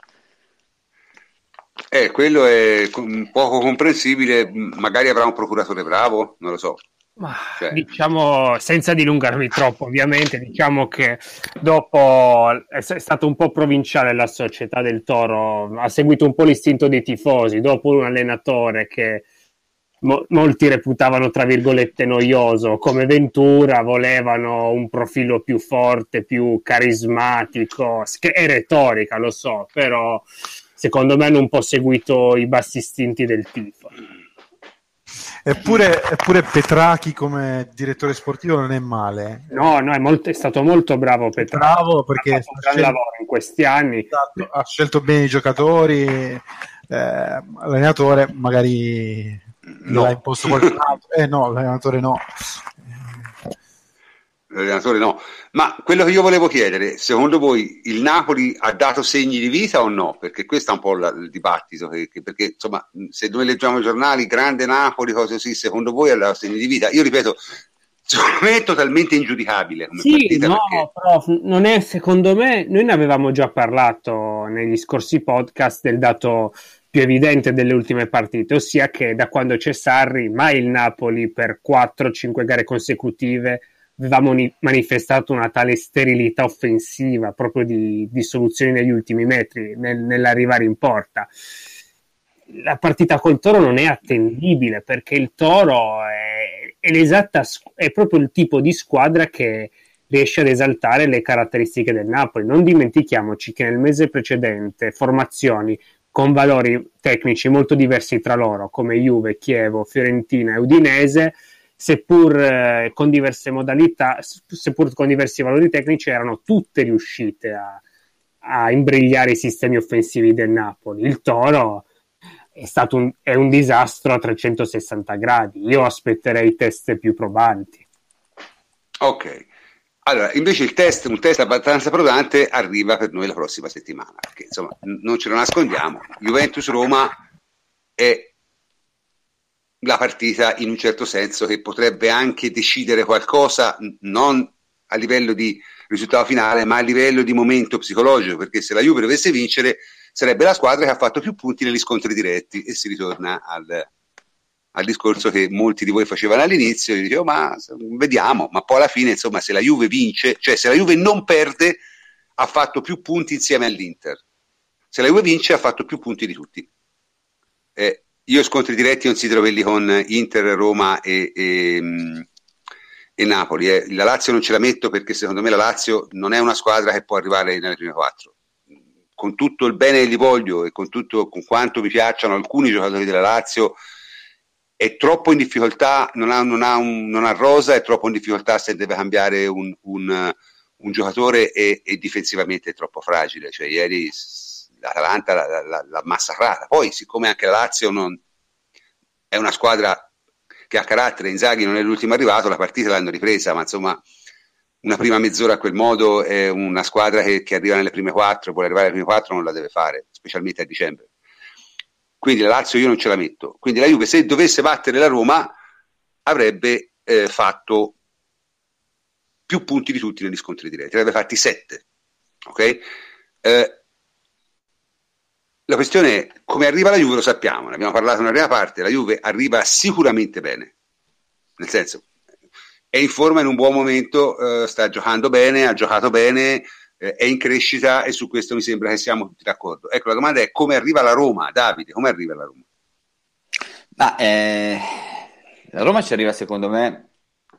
Eh, quello è poco comprensibile, magari avrà un procuratore bravo, non lo so. Ma, cioè. Diciamo, senza dilungarmi troppo, ovviamente, diciamo che dopo è stato un po' provinciale la società del Toro, ha seguito un po' l'istinto dei tifosi, dopo un allenatore che mo- molti reputavano tra virgolette noioso, come Ventura volevano un profilo più forte, più carismatico, è retorica, lo so, però secondo me hanno un po' seguito i bassi istinti del tifo. Eppure, eppure, Petrachi come direttore sportivo non è male. No, no, è, molto, è stato molto bravo Petrachi. Bravo perché ha fatto un gran lavoro in questi anni. Esatto, ha scelto bene i giocatori, eh, l'allenatore magari no. l'ha imposto qualcun altro. Eh no, l'allenatore no l'allenatore no. Ma quello che io volevo chiedere, secondo voi il Napoli ha dato segni di vita o no? Perché questo è un po' la, il dibattito, che, che, perché insomma, se noi leggiamo i giornali, grande Napoli, cose così, secondo voi ha dato segni di vita? Io ripeto, secondo me è totalmente ingiudicabile. Come sì, partita no, perché... però non è, secondo me, noi ne avevamo già parlato negli scorsi podcast del dato più evidente delle ultime partite, ossia che da quando c'è Sarri, mai il Napoli per 4-5 gare consecutive avevamo manifestato una tale sterilità offensiva proprio di, di soluzioni negli ultimi metri nel, nell'arrivare in porta. La partita col Toro non è attendibile perché il Toro è, è, l'esatta, è proprio il tipo di squadra che riesce ad esaltare le caratteristiche del Napoli. Non dimentichiamoci che nel mese precedente formazioni con valori tecnici molto diversi tra loro, come Juve, Chievo, Fiorentina e Udinese, seppur eh, con diverse modalità, seppur con diversi valori tecnici, erano tutte riuscite a, a imbrigliare i sistemi offensivi del Napoli. Il Toro è stato un, è un disastro a 360 gradi. Io aspetterei test più probanti. Ok. Allora, invece il test, un test abbastanza probante, arriva per noi la prossima settimana, perché insomma non ce lo nascondiamo. Juventus-Roma è la partita in un certo senso che potrebbe anche decidere qualcosa non a livello di risultato finale ma a livello di momento psicologico perché se la Juve dovesse vincere sarebbe la squadra che ha fatto più punti negli scontri diretti. E si ritorna al, al discorso che molti di voi facevano all'inizio io dicevo ma vediamo. Ma poi alla fine insomma se la Juve vince cioè se la Juve non perde ha fatto più punti insieme all'Inter. Se la Juve vince ha fatto più punti di tutti. Eh, io scontri diretti considero quelli con Inter, Roma e, e, e Napoli. Eh. La Lazio non ce la metto perché secondo me la Lazio non è una squadra che può arrivare nelle prime quattro. Con tutto il bene che gli voglio e con, tutto, con quanto mi piacciono alcuni giocatori della Lazio, è troppo in difficoltà, non ha, non ha, un, non ha rosa, è troppo in difficoltà se deve cambiare un, un, un giocatore e, e, difensivamente è troppo fragile. Cioè, ieri l'Atalanta l'ha, l'ha, l'ha massacrata. Poi, siccome anche la Lazio non, è una squadra che ha carattere, Inzaghi non è l'ultimo arrivato, la partita l'hanno ripresa, ma insomma una prima mezz'ora a quel modo è una squadra che, che arriva nelle prime quattro, vuole arrivare alle prime quattro, non la deve fare, specialmente a dicembre. Quindi la Lazio io non ce la metto. Quindi la Juve se dovesse battere la Roma avrebbe eh, fatto più punti di tutti negli scontri diretti, avrebbe fatti sette. Ok? Eh, la questione è come arriva la Juve, lo sappiamo, ne abbiamo parlato nella prima parte, la Juve arriva sicuramente bene, nel senso è in forma in un buon momento, eh, sta giocando bene, ha giocato bene, eh, è in crescita e su questo mi sembra che siamo tutti d'accordo. Ecco, la domanda è come arriva la Roma, Davide, come arriva la Roma? Ma, eh, la Roma ci arriva secondo me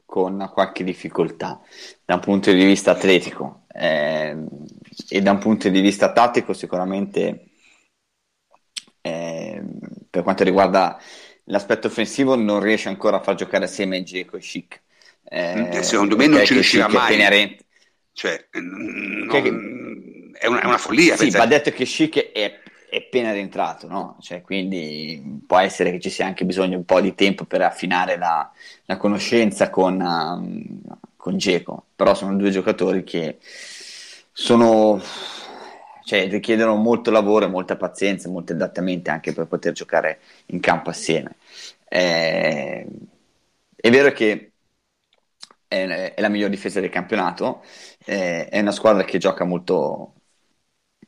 con qualche difficoltà da un punto di vista atletico eh, e da un punto di vista tattico sicuramente eh, per quanto riguarda l'aspetto offensivo non riesce ancora a far giocare assieme Geco e Chic. Eh, Secondo me non ci riuscirà mai. Cioè, non, è, una, è una follia. Sì, va detto che Chic è, è appena rientrato, no? Cioè, quindi può essere che ci sia anche bisogno un po' di tempo per affinare la, la conoscenza con, um, con Geco, però sono due giocatori che sono cioè, richiedono molto lavoro, molta pazienza, molti adattamenti anche per poter giocare in campo assieme. Eh, è vero che è, è, la miglior difesa del campionato, eh, è una squadra che gioca molto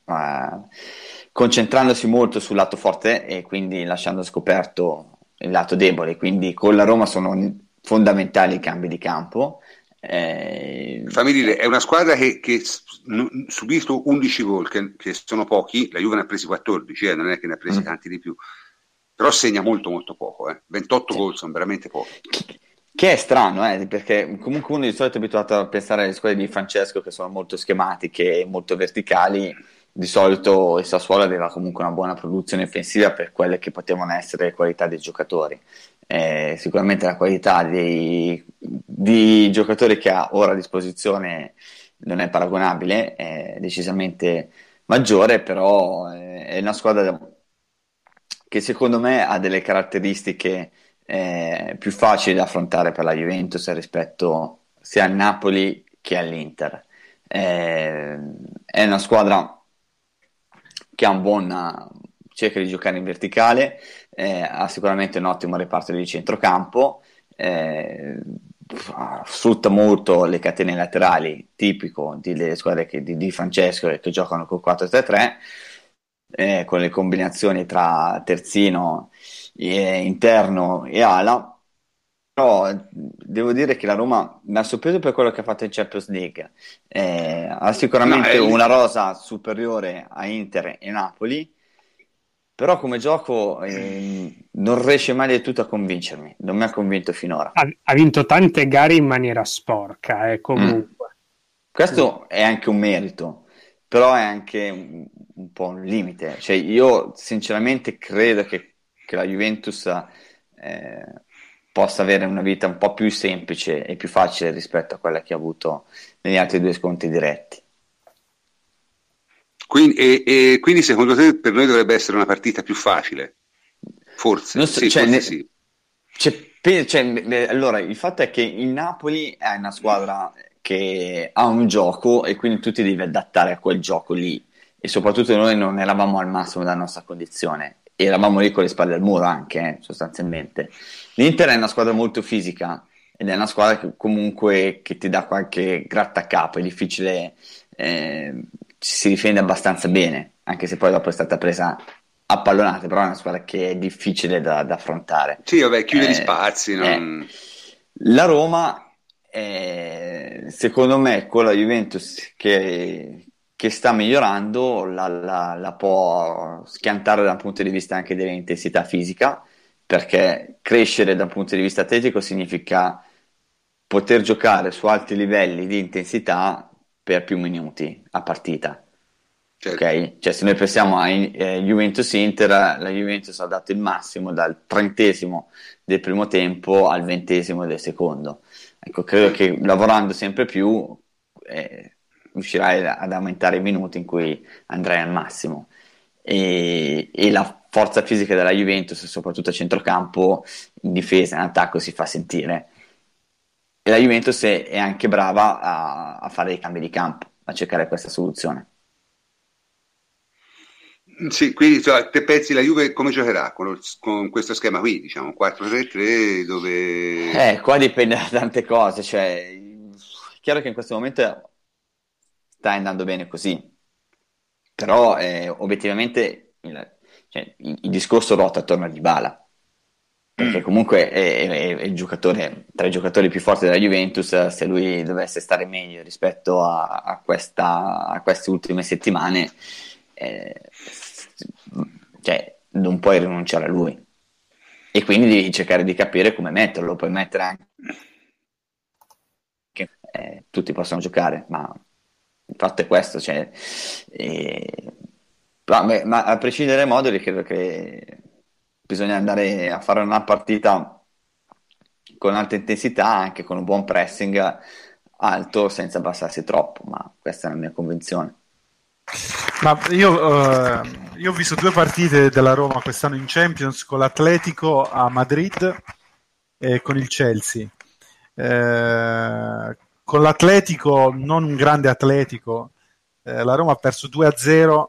uh, concentrandosi molto sul lato forte e quindi lasciando scoperto il lato debole. Quindi con la Roma sono fondamentali i cambi di campo. Eh, Fammi dire, è una squadra che, che subito 11 gol, che, che, sono pochi, la Juve ne ha presi 14, eh, non è che ne ha presi mm. tanti di più, però segna molto molto poco, eh. 28 sì. gol sono veramente pochi. Che è strano, eh, perché comunque uno di solito è abituato a pensare alle squadre di Francesco che sono molto schematiche, molto verticali. Di solito il Sassuolo aveva comunque una buona produzione offensiva per quelle che potevano essere le qualità dei giocatori. Eh, sicuramente la qualità dei, di giocatori che ha ora a disposizione non è paragonabile, è decisamente maggiore, però è una squadra che secondo me ha delle caratteristiche eh, più facili da affrontare per la Juventus rispetto sia al Napoli che all'Inter. Eh, è una squadra che ha un buon cerca di giocare in verticale, eh, ha sicuramente un ottimo reparto di centrocampo, eh, sfrutta molto le catene laterali, tipico delle squadre che, di, di, Francesco che giocano col 4-3-3, eh, con le combinazioni tra terzino eh, interno e ala. Però devo dire che la Roma mi ha sorpreso per quello che ha fatto in Champions League. Eh, ha sicuramente no, una rosa superiore a Inter e Napoli, però come gioco eh, non riesce mai del tutto a convincermi, non mi ha convinto finora. Ha, ha vinto tante gare in maniera sporca, eh, comunque. Mm. Questo mm. è anche un merito, però è anche un, un po' un limite. Cioè, io sinceramente credo che che la Juventus eh, possa avere una vita un po' più semplice e più facile rispetto a quella che ha avuto negli altri due sconti diretti. Quindi, e, e, quindi secondo te per noi dovrebbe essere una partita più facile? Forse, so, sì, cioè, forse ne, sì. Cioè, cioè, allora, il fatto è che il Napoli è una squadra che ha un gioco e quindi tu ti devi adattare a quel gioco lì e soprattutto noi non eravamo al massimo della nostra condizione eravamo lì con le spalle al muro anche, eh, sostanzialmente. L'Inter è una squadra molto fisica ed è una squadra che comunque che ti dà qualche grattacapo, è difficile, eh, si difende abbastanza bene, anche se poi dopo è stata presa a pallonate, però è una squadra che è difficile da, da affrontare. Sì, vabbè, chiude eh, gli spazi. Non... Eh, la Roma, secondo me, con la Juventus che, che sta migliorando la, la, la, può schiantare dal punto di vista anche dell'intensità fisica, perché crescere dal punto di vista atletico significa poter giocare su alti livelli di intensità per più minuti a partita. Certo. Okay? Cioè, se noi pensiamo a eh, Juventus-Inter, la Juventus ha dato il massimo dal trentesimo del primo tempo al ventesimo del secondo. Ecco, credo che lavorando sempre più eh, riuscirai ad aumentare i minuti in cui andrai al massimo. E, e, la forza fisica della Juventus, soprattutto a centrocampo, in difesa, in attacco, si fa sentire. E la Juventus è, è anche brava a, a, fare dei cambi di campo, a cercare questa soluzione. Sì, quindi cioè, te pensi la Juve come giocherà con, con questo schema qui, diciamo 4-3-3 dove... Eh, qua dipende da tante cose, cioè, è chiaro che in questo momento sta andando bene così. Però eh, obiettivamente il, cioè, il, il, discorso ruota attorno a Dybala. Perché comunque è, è, è, il giocatore, tra i giocatori più forti della Juventus, se lui dovesse stare meglio rispetto a, a, questa, a queste ultime settimane, eh, cioè, non puoi rinunciare a lui. E quindi devi cercare di capire come metterlo. Puoi mettere anche che eh, tutti possono giocare, ma il fatto è questo, cioè, eh, ma, ma, a prescindere dai moduli credo che bisogna andare a fare una partita con alta intensità, anche con un buon pressing alto senza abbassarsi troppo, ma questa è la mia convinzione. Ma io, uh, io, ho visto due partite della Roma quest'anno in Champions con l'Atletico a Madrid e con il Chelsea. Eh, con l'Atletico, non un grande Atletico, eh, la Roma ha perso 2-0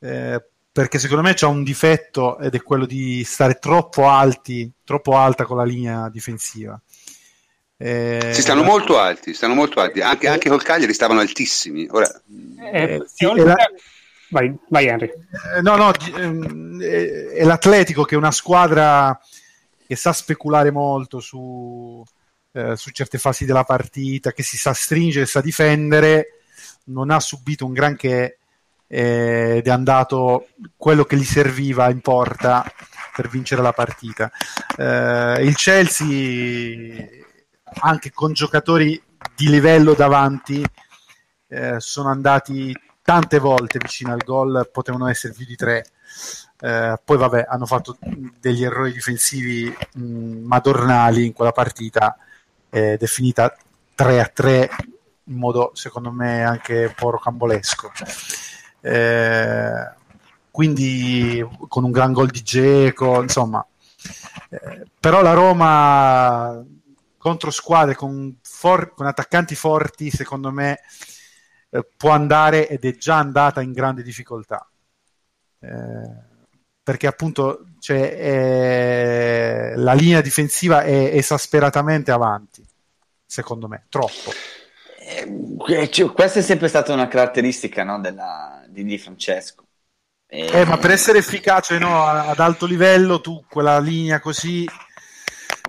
eh, perché secondo me c'è un difetto ed è quello di stare troppo alti, troppo alta con la linea difensiva. Eh, si stanno molto alti, stanno molto alti. Anche, anche col Cagliari stavano altissimi. Ora, eh, eh sì, la... vai, vai Henry. Eh, no, no, ehm, è l'Atletico che è una squadra che sa speculare molto su, eh, su certe fasi della partita, che si sa stringere, sa difendere, non ha subito un granché ed è andato quello che gli serviva in porta per vincere la partita. Eh, il Chelsea, anche con giocatori di livello davanti, eh, sono andati tante volte vicino al gol, potevano essere più di tre. Eh, poi vabbè, hanno fatto degli errori difensivi mh, madornali in quella partita ed è finita 3 a 3 in modo secondo me anche un po' rocambolesco. Eh, quindi con un gran gol di Geco, insomma. Eh, però la Roma contro squadre con, for- con attaccanti forti, secondo me, eh, può andare ed è già andata in grande difficoltà. Eh, perché appunto cioè, la linea difensiva è esasperatamente avanti, secondo me, troppo. Eh, cioè, questa è sempre stata una caratteristica no, della, di Di Francesco. E... Eh, ma per essere efficace no, ad alto livello, tu quella linea così,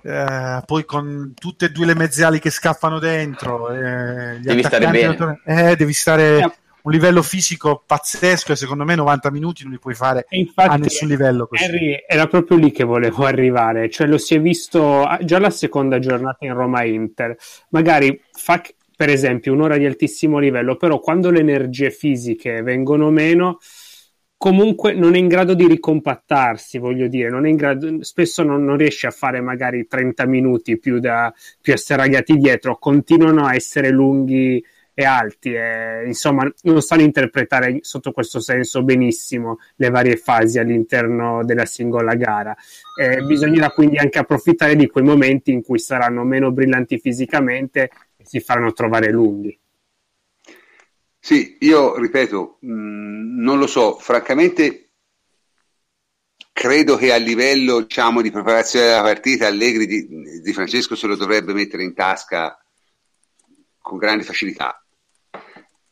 eh, poi con tutte e due le mezziali che scappano dentro, eh, devi stare bene. Eh, devi stare un livello fisico pazzesco e secondo me 90 minuti non li puoi fare infatti, a nessun livello così. Harry, era proprio lì che volevo arrivare, cioè lo si è visto ah, già la seconda giornata in Roma-Inter, magari fa per esempio un'ora di altissimo livello, però quando le energie fisiche vengono meno, comunque non è in grado di ricompattarsi, voglio dire, non grado, spesso non, non riesce a fare magari 30 minuti più, da, più asserragliati dietro, continuano a essere lunghi e alti, e, insomma non sanno interpretare sotto questo senso benissimo le varie fasi all'interno della singola gara. Eh, bisognerà quindi anche approfittare di quei momenti in cui saranno meno brillanti fisicamente si faranno trovare lunghi. Sì, io ripeto, mh, mm, non lo so, francamente credo che a livello diciamo, di preparazione della partita Allegri di, di, Francesco se lo dovrebbe mettere in tasca con grande facilità.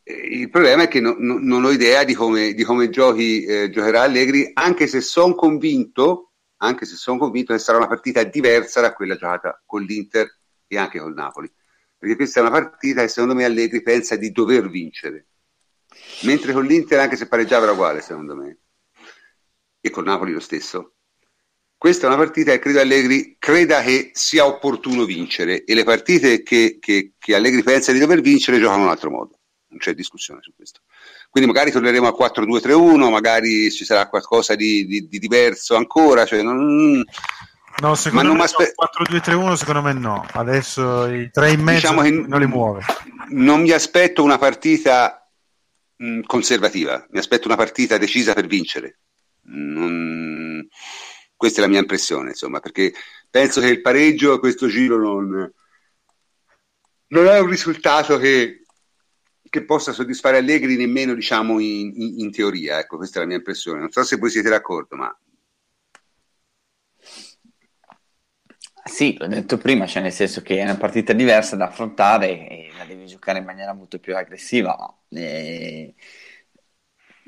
Il problema è che no, no, non ho idea di come, di come giochi, eh, giocherà Allegri, anche se sono convinto, sono convinto che sarà una partita diversa da quella giocata con l'Inter e anche col Napoli perché questa è una partita che secondo me Allegri pensa di dover vincere, mentre con l'Inter anche se pareggiava era uguale secondo me, e con Napoli lo stesso. Questa è una partita che credo Allegri creda che sia opportuno vincere e le partite che, che, che Allegri pensa di dover vincere giocano in un altro modo, non c'è discussione su questo. Quindi magari torneremo a 4-2-3-1, magari ci sarà qualcosa di, di, di diverso ancora, cioè non, No, secondo me aspe- 4-2-3-1 secondo me no. Adesso i tre in mezzo diciamo non li muove. Non mi aspetto una partita mh, conservativa, mi aspetto una partita decisa per vincere. Non... Questa è la mia impressione, insomma, perché penso che il pareggio a questo giro non, non è un risultato che, che, possa soddisfare Allegri nemmeno diciamo in, in, in teoria. Ecco, questa è la mia impressione. Non so se voi siete d'accordo, ma Sì, l'ho detto prima, cioè nel senso che è una partita diversa da affrontare e la devi giocare in maniera molto più aggressiva. E...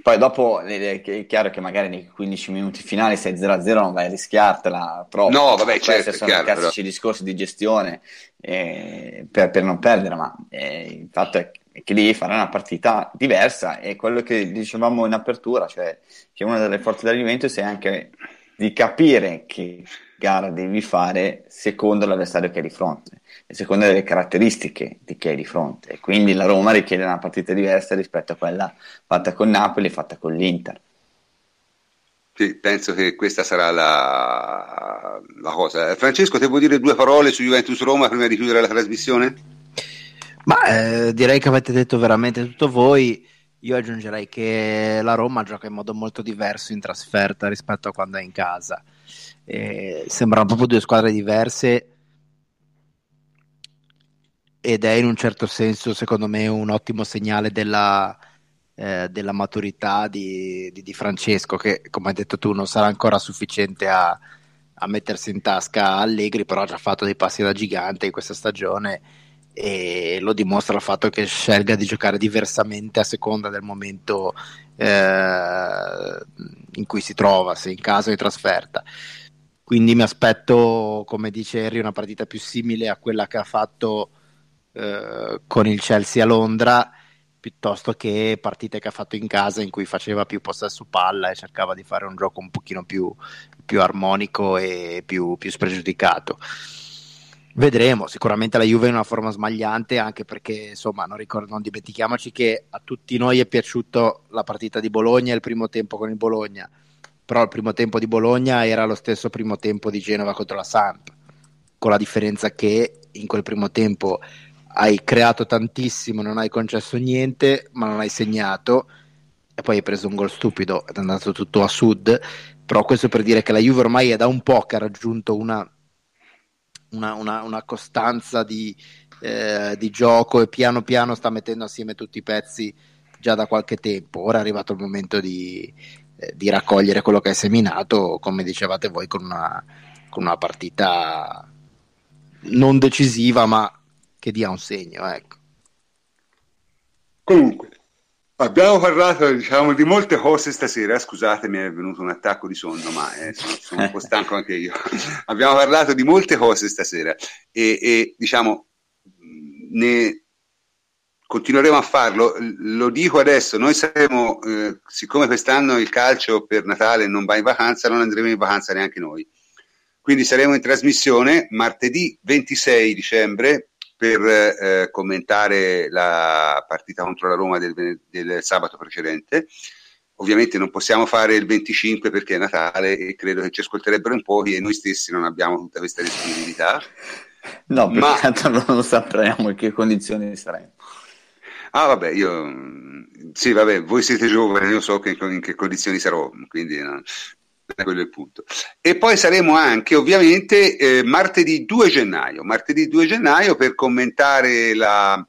Poi dopo è chiaro che magari nei 15 minuti finali, se è 0-0, non vai a rischiartela troppo. No, vabbè, certo, sono chiaro, classici però. discorsi di gestione eh, per, per, non perdere, ma eh, il fatto è che devi fare una partita diversa e quello che dicevamo in apertura, cioè che una delle forze dell'alimento è anche di capire che gara devi fare secondo l'avversario che hai di fronte e secondo le caratteristiche di chi hai di fronte. E quindi la Roma richiede una partita diversa rispetto a quella fatta con Napoli e fatta con l'Inter. Sì, penso che questa sarà la, la cosa. Francesco, te vuoi dire due parole su Juventus Roma prima di chiudere la trasmissione? Ma eh, direi che avete detto veramente tutto voi. Io aggiungerei che la Roma gioca in modo molto diverso in trasferta rispetto a quando è in casa. E sembrano proprio due squadre diverse ed è in un certo senso, secondo me, un ottimo segnale della, eh, della maturità di, di, di, Francesco, che come hai detto tu non sarà ancora sufficiente a, a mettersi in tasca Allegri, però ha già fatto dei passi da gigante in questa stagione e lo dimostra il fatto che scelga di giocare diversamente a seconda del momento eh, in cui si trova, se in casa o in trasferta. Quindi mi aspetto, come dice Harry, una partita più simile a quella che ha fatto eh, con il Chelsea a Londra piuttosto che partite che ha fatto in casa in cui faceva più possesso palla e cercava di fare un gioco un pochino più, più armonico e più, più, spregiudicato. Vedremo, sicuramente la Juve è in una forma smagliante anche perché insomma non, ricordo, non dimentichiamoci che a tutti noi è piaciuto la partita di Bologna e il primo tempo con il Bologna, però il primo tempo di Bologna era lo stesso primo tempo di Genova contro la Samp, con la differenza che in quel primo tempo hai creato tantissimo, non hai concesso niente, ma non hai segnato e poi hai preso un gol stupido ed è andato tutto a sud. Però questo per dire che la Juve ormai è da un po' che ha raggiunto una, una, una, una costanza di, eh, di gioco e piano piano sta mettendo assieme tutti i pezzi già da qualche tempo. Ora è arrivato il momento di, eh, di raccogliere quello che hai seminato, come dicevate voi, con una, con una partita non decisiva, ma che dia un segno, ecco. Comunque, abbiamo parlato diciamo, di molte cose stasera, scusatemi è venuto un attacco di sonno, ma eh, sono, sono, un po' stanco anche io. abbiamo parlato di molte cose stasera e, e diciamo, ne continueremo a farlo. Lo dico adesso, noi saremo, eh, siccome quest'anno il calcio per Natale non va in vacanza, non andremo in vacanza neanche noi. Quindi saremo in trasmissione martedì 26 dicembre per eh, commentare la partita contro la Roma del, del, sabato precedente. Ovviamente non possiamo fare il 25 perché è Natale e credo che ci ascolterebbero in pochi e noi stessi non abbiamo tutta questa disponibilità. No, ma tanto non sapremo in che condizioni saremo. Ah, vabbè, io sì, vabbè, voi siete giovani, io so che in, che condizioni sarò, quindi no, quello è il punto. E poi saremo anche ovviamente eh, martedì 2 gennaio, martedì 2 gennaio per commentare la,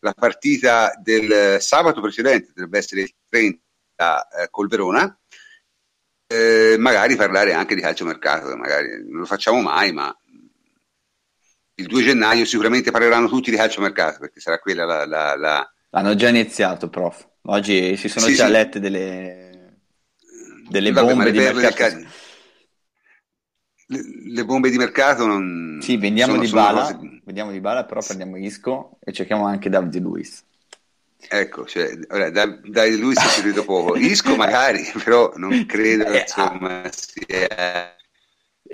la partita del sabato precedente, dovrebbe essere il 30 eh, col Verona, eh, magari parlare anche di calciomercato, magari non lo facciamo mai, ma il 2 gennaio sicuramente parleranno tutti di calciomercato perché sarà quella la, la, la... Hanno già iniziato, prof. Oggi si sono sì, già sì. lette delle delle Vabbè, bombe di mercato. Le, le, bombe di mercato non... Sì, vendiamo, sono, di, bala, cose... vendiamo di bala, però prendiamo Isco e cerchiamo anche Davide Luis. Ecco, cioè, ora, da, Davide Luis ci credo poco. Isco magari, però non credo che eh, insomma sia...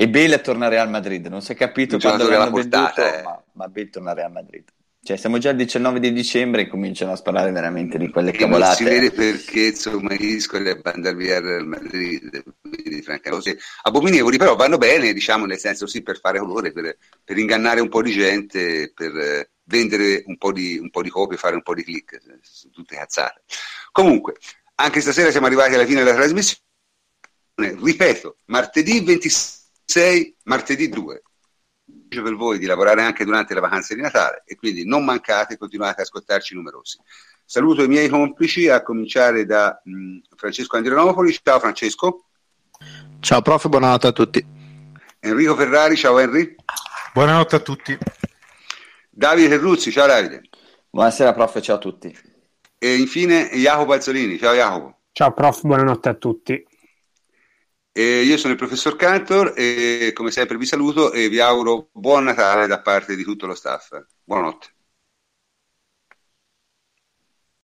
E Bale a Real Madrid, non si è capito quando l'hanno venduto, eh. ma, ma Bale torna a Real Madrid. Cioè, siamo già il 19 di dicembre e cominciano a sparare veramente di quelle cavolate. Non si vede perché insomma i disco debba andare via al Madrid, quindi francamente abominevoli, però vanno bene, diciamo, nel senso sì, per fare colore, per, per ingannare un po' di gente, per eh, vendere un po' di, un po' di copie, fare un po' di click, sono tutte cazzate. Comunque, anche stasera siamo arrivati alla fine della trasmissione. Ripeto, martedì 26, martedì 2 per voi di lavorare anche durante le vacanze di Natale e quindi non mancate, continuate ad ascoltarci numerosi. Saluto i miei complici, a cominciare da mh, Francesco Andrianopoli. Ciao Francesco. Ciao prof, buonanotte a tutti. Enrico Ferrari, ciao Henry. Buonanotte a tutti. Davide Terruzzi, ciao Davide. Buonasera prof, ciao a tutti. E infine Jacopo Alzolini, ciao Jacopo. Ciao prof, buonanotte a tutti. E io sono il professor Cantor e come sempre vi saluto e vi auguro buon Natale da parte di tutto lo staff. Buonanotte.